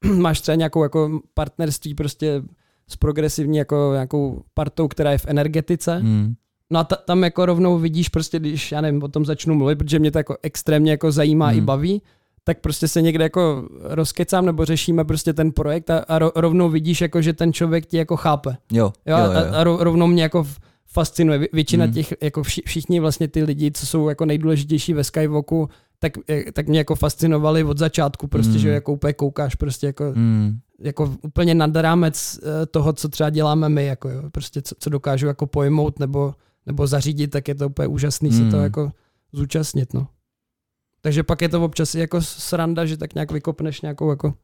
máš třeba nějakou jako partnerství prostě s progresivní jako nějakou partou, která je v energetice, hmm. No a ta, tam jako rovnou vidíš prostě, když já nevím, o tom začnu mluvit, protože mě to jako extrémně jako zajímá hmm. i baví, tak prostě se někde jako rozkecám nebo řešíme prostě ten projekt a, a rovnou vidíš jako, že ten člověk ti jako chápe. Jo, jo, jo, jo. A, a rovnou mě jako fascinuje. Většina hmm. těch, jako vši, všichni vlastně ty lidi, co jsou jako nejdůležitější ve Skywalku, tak, eh, tak mě jako fascinovali od začátku, prostě, mm. že jako úplně koukáš prostě jako, mm. jako úplně nad rámec eh, toho, co třeba děláme my, jako jo, prostě co, co dokážu jako pojmout nebo nebo zařídit, tak je to úplně úžasný hmm. se to hmm. jako zúčastnit. No. Takže pak je to občas jako sranda, že tak nějak vykopneš nějakou jako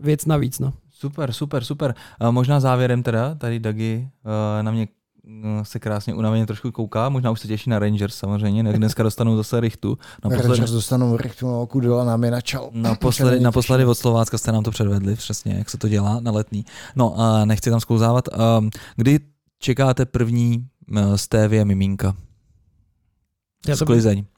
věc navíc. No. Super, super, super. A možná závěrem teda, tady Dagi uh, na mě eh, se krásně unaveně trošku kouká, možná už se těší na Rangers samozřejmě, ne? dneska dostanou zase Richtu. Naposledy, Rangers dostanou Richtu, no Kudela nám je načal. Naposledy, naposledy od Slovácka jste nám to předvedli, přesně, jak se to dělá na letný. No a nechci tam sklouzávat. Um, kdy čekáte první Eh, stévie miminka. Já Sklizeň.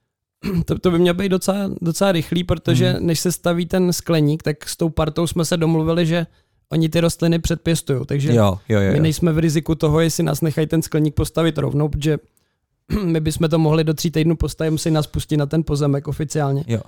To, to by mělo být docela, docela rychlý, protože hmm. než se staví ten skleník, tak s tou partou jsme se domluvili, že oni ty rostliny předpěstují, takže jo, jo, jo, my nejsme v riziku toho, jestli nás nechají ten skleník postavit rovnou, protože my bychom to mohli do tří týdnů postavit, musí nás pustit na ten pozemek oficiálně. Jo.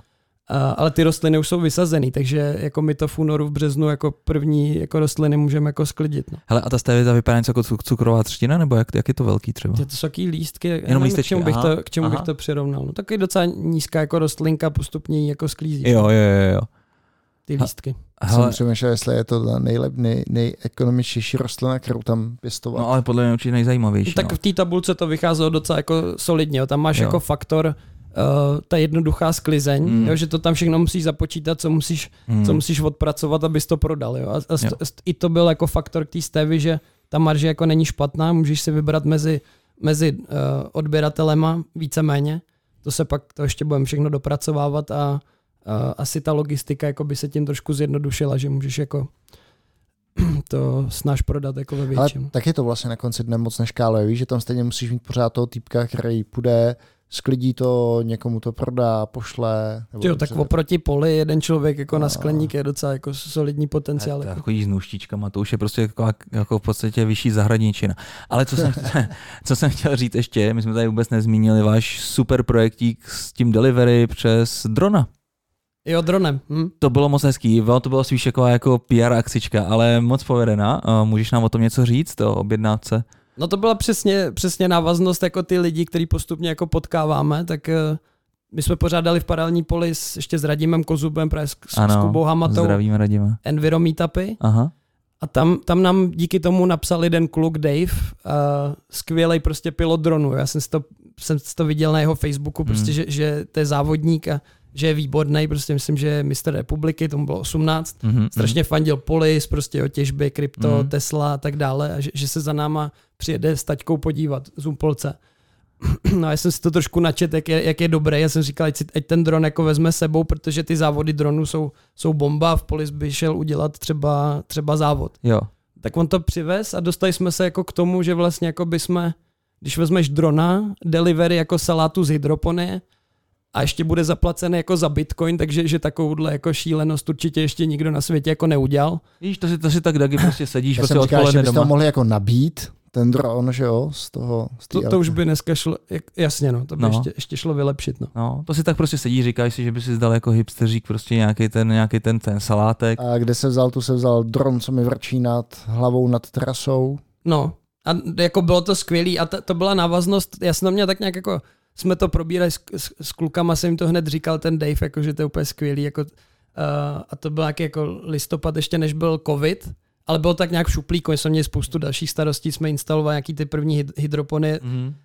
A, ale ty rostliny už jsou vysazený, takže jako my to v únoru, v březnu jako první jako rostliny můžeme jako sklidit. No. Hele, a ta stevita vypadá něco jako cukrová třtina, nebo jak, jak je to velký třeba? Je to jsou taky lístky, Jenom lístečky, k čemu, bych to, k čemu bych to přirovnal. No, taky docela nízká jako rostlinka postupně jako sklízí. Jo, jo, jo, jo. Ty lístky. Hele. Jsem přemýšlel, jestli je to ta nejlep, nej, nejekonomičtější rostlina, kterou tam pěstovat. No ale podle mě určitě nejzajímavější. No, tak no. v té tabulce to vycházelo docela jako solidně. Jo. Tam máš jo. jako faktor uh, ta jednoduchá sklizeň, mm. jo, že to tam všechno musíš započítat, co musíš, mm. co musíš odpracovat, abys to prodal. Jo. A, a jo. i to byl jako faktor k té stevy, že ta marže jako není špatná, můžeš si vybrat mezi, mezi uh, odběratelema víceméně. To se pak to ještě budeme všechno dopracovávat a uh, asi ta logistika jako by se tím trošku zjednodušila, že můžeš jako to snaž prodat jako ve větším. Ale tak je to vlastně na konci dne moc neškáluje, víš, že tam stejně musíš mít pořád toho týpka, který půjde sklidí to, někomu to prodá, pošle. Nebo jo, tak se... oproti poli jeden člověk jako na skleník je docela jako solidní potenciál. Jako. Chodí s nůštičkama, to už je prostě jako, jako v podstatě vyšší zahradničina. Ale co jsem, co jsem chtěl říct ještě, my jsme tady vůbec nezmínili váš super projektík s tím delivery přes drona. Jo, dronem. Hm. To bylo moc hezký, to bylo spíš jako, jako PR akcička, ale moc povedená. Můžeš nám o tom něco říct, o objednávce? No to byla přesně, přesně návaznost jako ty lidi, který postupně jako potkáváme, tak uh, my jsme pořádali v paralelní poli s, ještě s Radimem Kozubem, právě s, ano, s Kubou Hamatou. Zdravíme Radima. Enviro Meetupy. Aha. A tam, tam nám díky tomu napsal jeden kluk Dave, uh, skvělý prostě pilot dronu. Já jsem si to, jsem si to viděl na jeho Facebooku, prostě, hmm. že, že to je závodník a že je výborný, prostě myslím, že je mistr republiky, tomu bylo 18, mm-hmm. strašně fandil Polis, prostě o těžbě, krypto, mm-hmm. Tesla a tak dále, a že, že se za náma přijede s taťkou podívat z Umpolce. No a já jsem si to trošku načet, jak je, jak je dobré. Já jsem říkal, ať, si, ať ten dron jako vezme sebou, protože ty závody dronů jsou, jsou bomba. V Polis by šel udělat třeba, třeba závod. Jo. Tak on to přivez a dostali jsme se jako k tomu, že vlastně jako by jsme když vezmeš drona, delivery jako salátu z hydroponie a ještě bude zaplacený jako za bitcoin, takže že takovouhle jako šílenost určitě ještě nikdo na světě jako neudělal. Víš, to si, to si tak Dagi prostě sedíš, Já prostě jsem říkal, že byste doma. ho mohli jako nabít, ten dron, že jo, z toho. Z To, to už by dneska šlo, jak- jasně no, to by No. no. ještě, ještě šlo vylepšit no. No, to si tak prostě sedí, říkáš si, že by si zdal jako hipsteřík prostě nějaký ten, nějaký ten, ten salátek. A kde se vzal, tu se vzal dron, co mi vrčí nad hlavou nad trasou. No a jako bylo to skvělý a to, to byla návaznost, já jsem to měl tak nějak jako, jsme to probírali s, s, s klukama, jsem jim to hned říkal ten Dave, jako, že to je úplně skvělý, jako, uh, a to byl nějaký jako listopad ještě než byl covid, ale bylo tak nějak v šuplíku, jsme měli spoustu dalších starostí, jsme instalovali nějaký ty první hyd- hydropony, Mhm.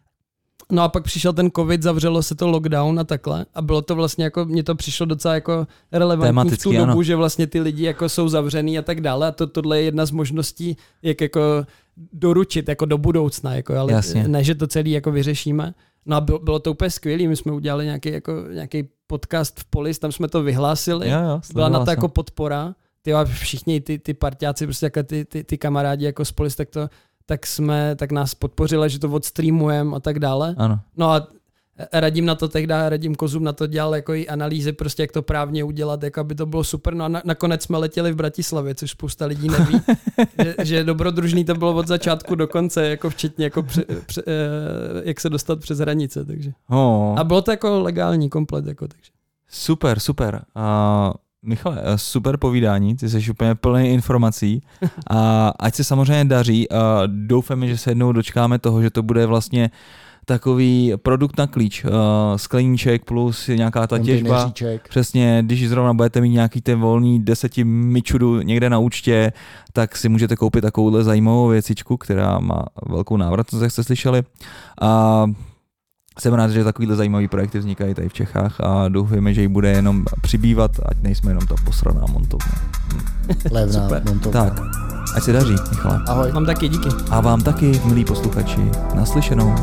No a pak přišel ten covid, zavřelo se to lockdown a takhle a bylo to vlastně jako, mně to přišlo docela jako relevantní v tu dobu, ano. že vlastně ty lidi jako jsou zavřený a tak dále a to, tohle je jedna z možností, jak jako doručit jako do budoucna, jako, ale Jasně. ne, že to celý jako vyřešíme. No a bylo, bylo to úplně skvělé, my jsme udělali nějaký, jako, nějaký podcast v Polis, tam jsme to vyhlásili, Jo, jo, byla na to jako podpora, ty a všichni ty, ty partiáci, prostě jako ty, ty, ty kamarádi jako z Polis, tak to tak jsme, tak nás podpořili, že to odstreamujeme a tak dále. Ano. No a radím na to tehdy, radím Kozum na to dělal jako i analýzy, prostě jak to právně udělat, jako aby to bylo super. No a na, nakonec jsme letěli v Bratislavě, což spousta lidí neví, že, že dobrodružný to bylo od začátku do konce, jako včetně jako pře, pře, eh, jak se dostat přes hranice, takže. Oh. A bylo to jako legální komplet, jako takže. Super, super. Uh, Michale, eh, super povídání, ty jsi úplně plný informací a ať se samozřejmě daří a doufáme, že se jednou dočkáme toho, že to bude vlastně takový produkt na klíč, uh, skleníček plus nějaká ta těžba. Přesně, když zrovna budete mít nějaký ten volný deseti mičudu někde na účtě, tak si můžete koupit takovouhle zajímavou věcičku, která má velkou návratnost, jak jste slyšeli. A jsem rád, že takovýhle zajímavý projekty vznikají tady v Čechách a doufujeme, že jich bude jenom přibývat, ať nejsme jenom ta posraná montovna. Levná Super. montovna. Tak, ať se daří, Michale. Ahoj. Mám taky díky. A vám taky, milí posluchači, naslyšenou.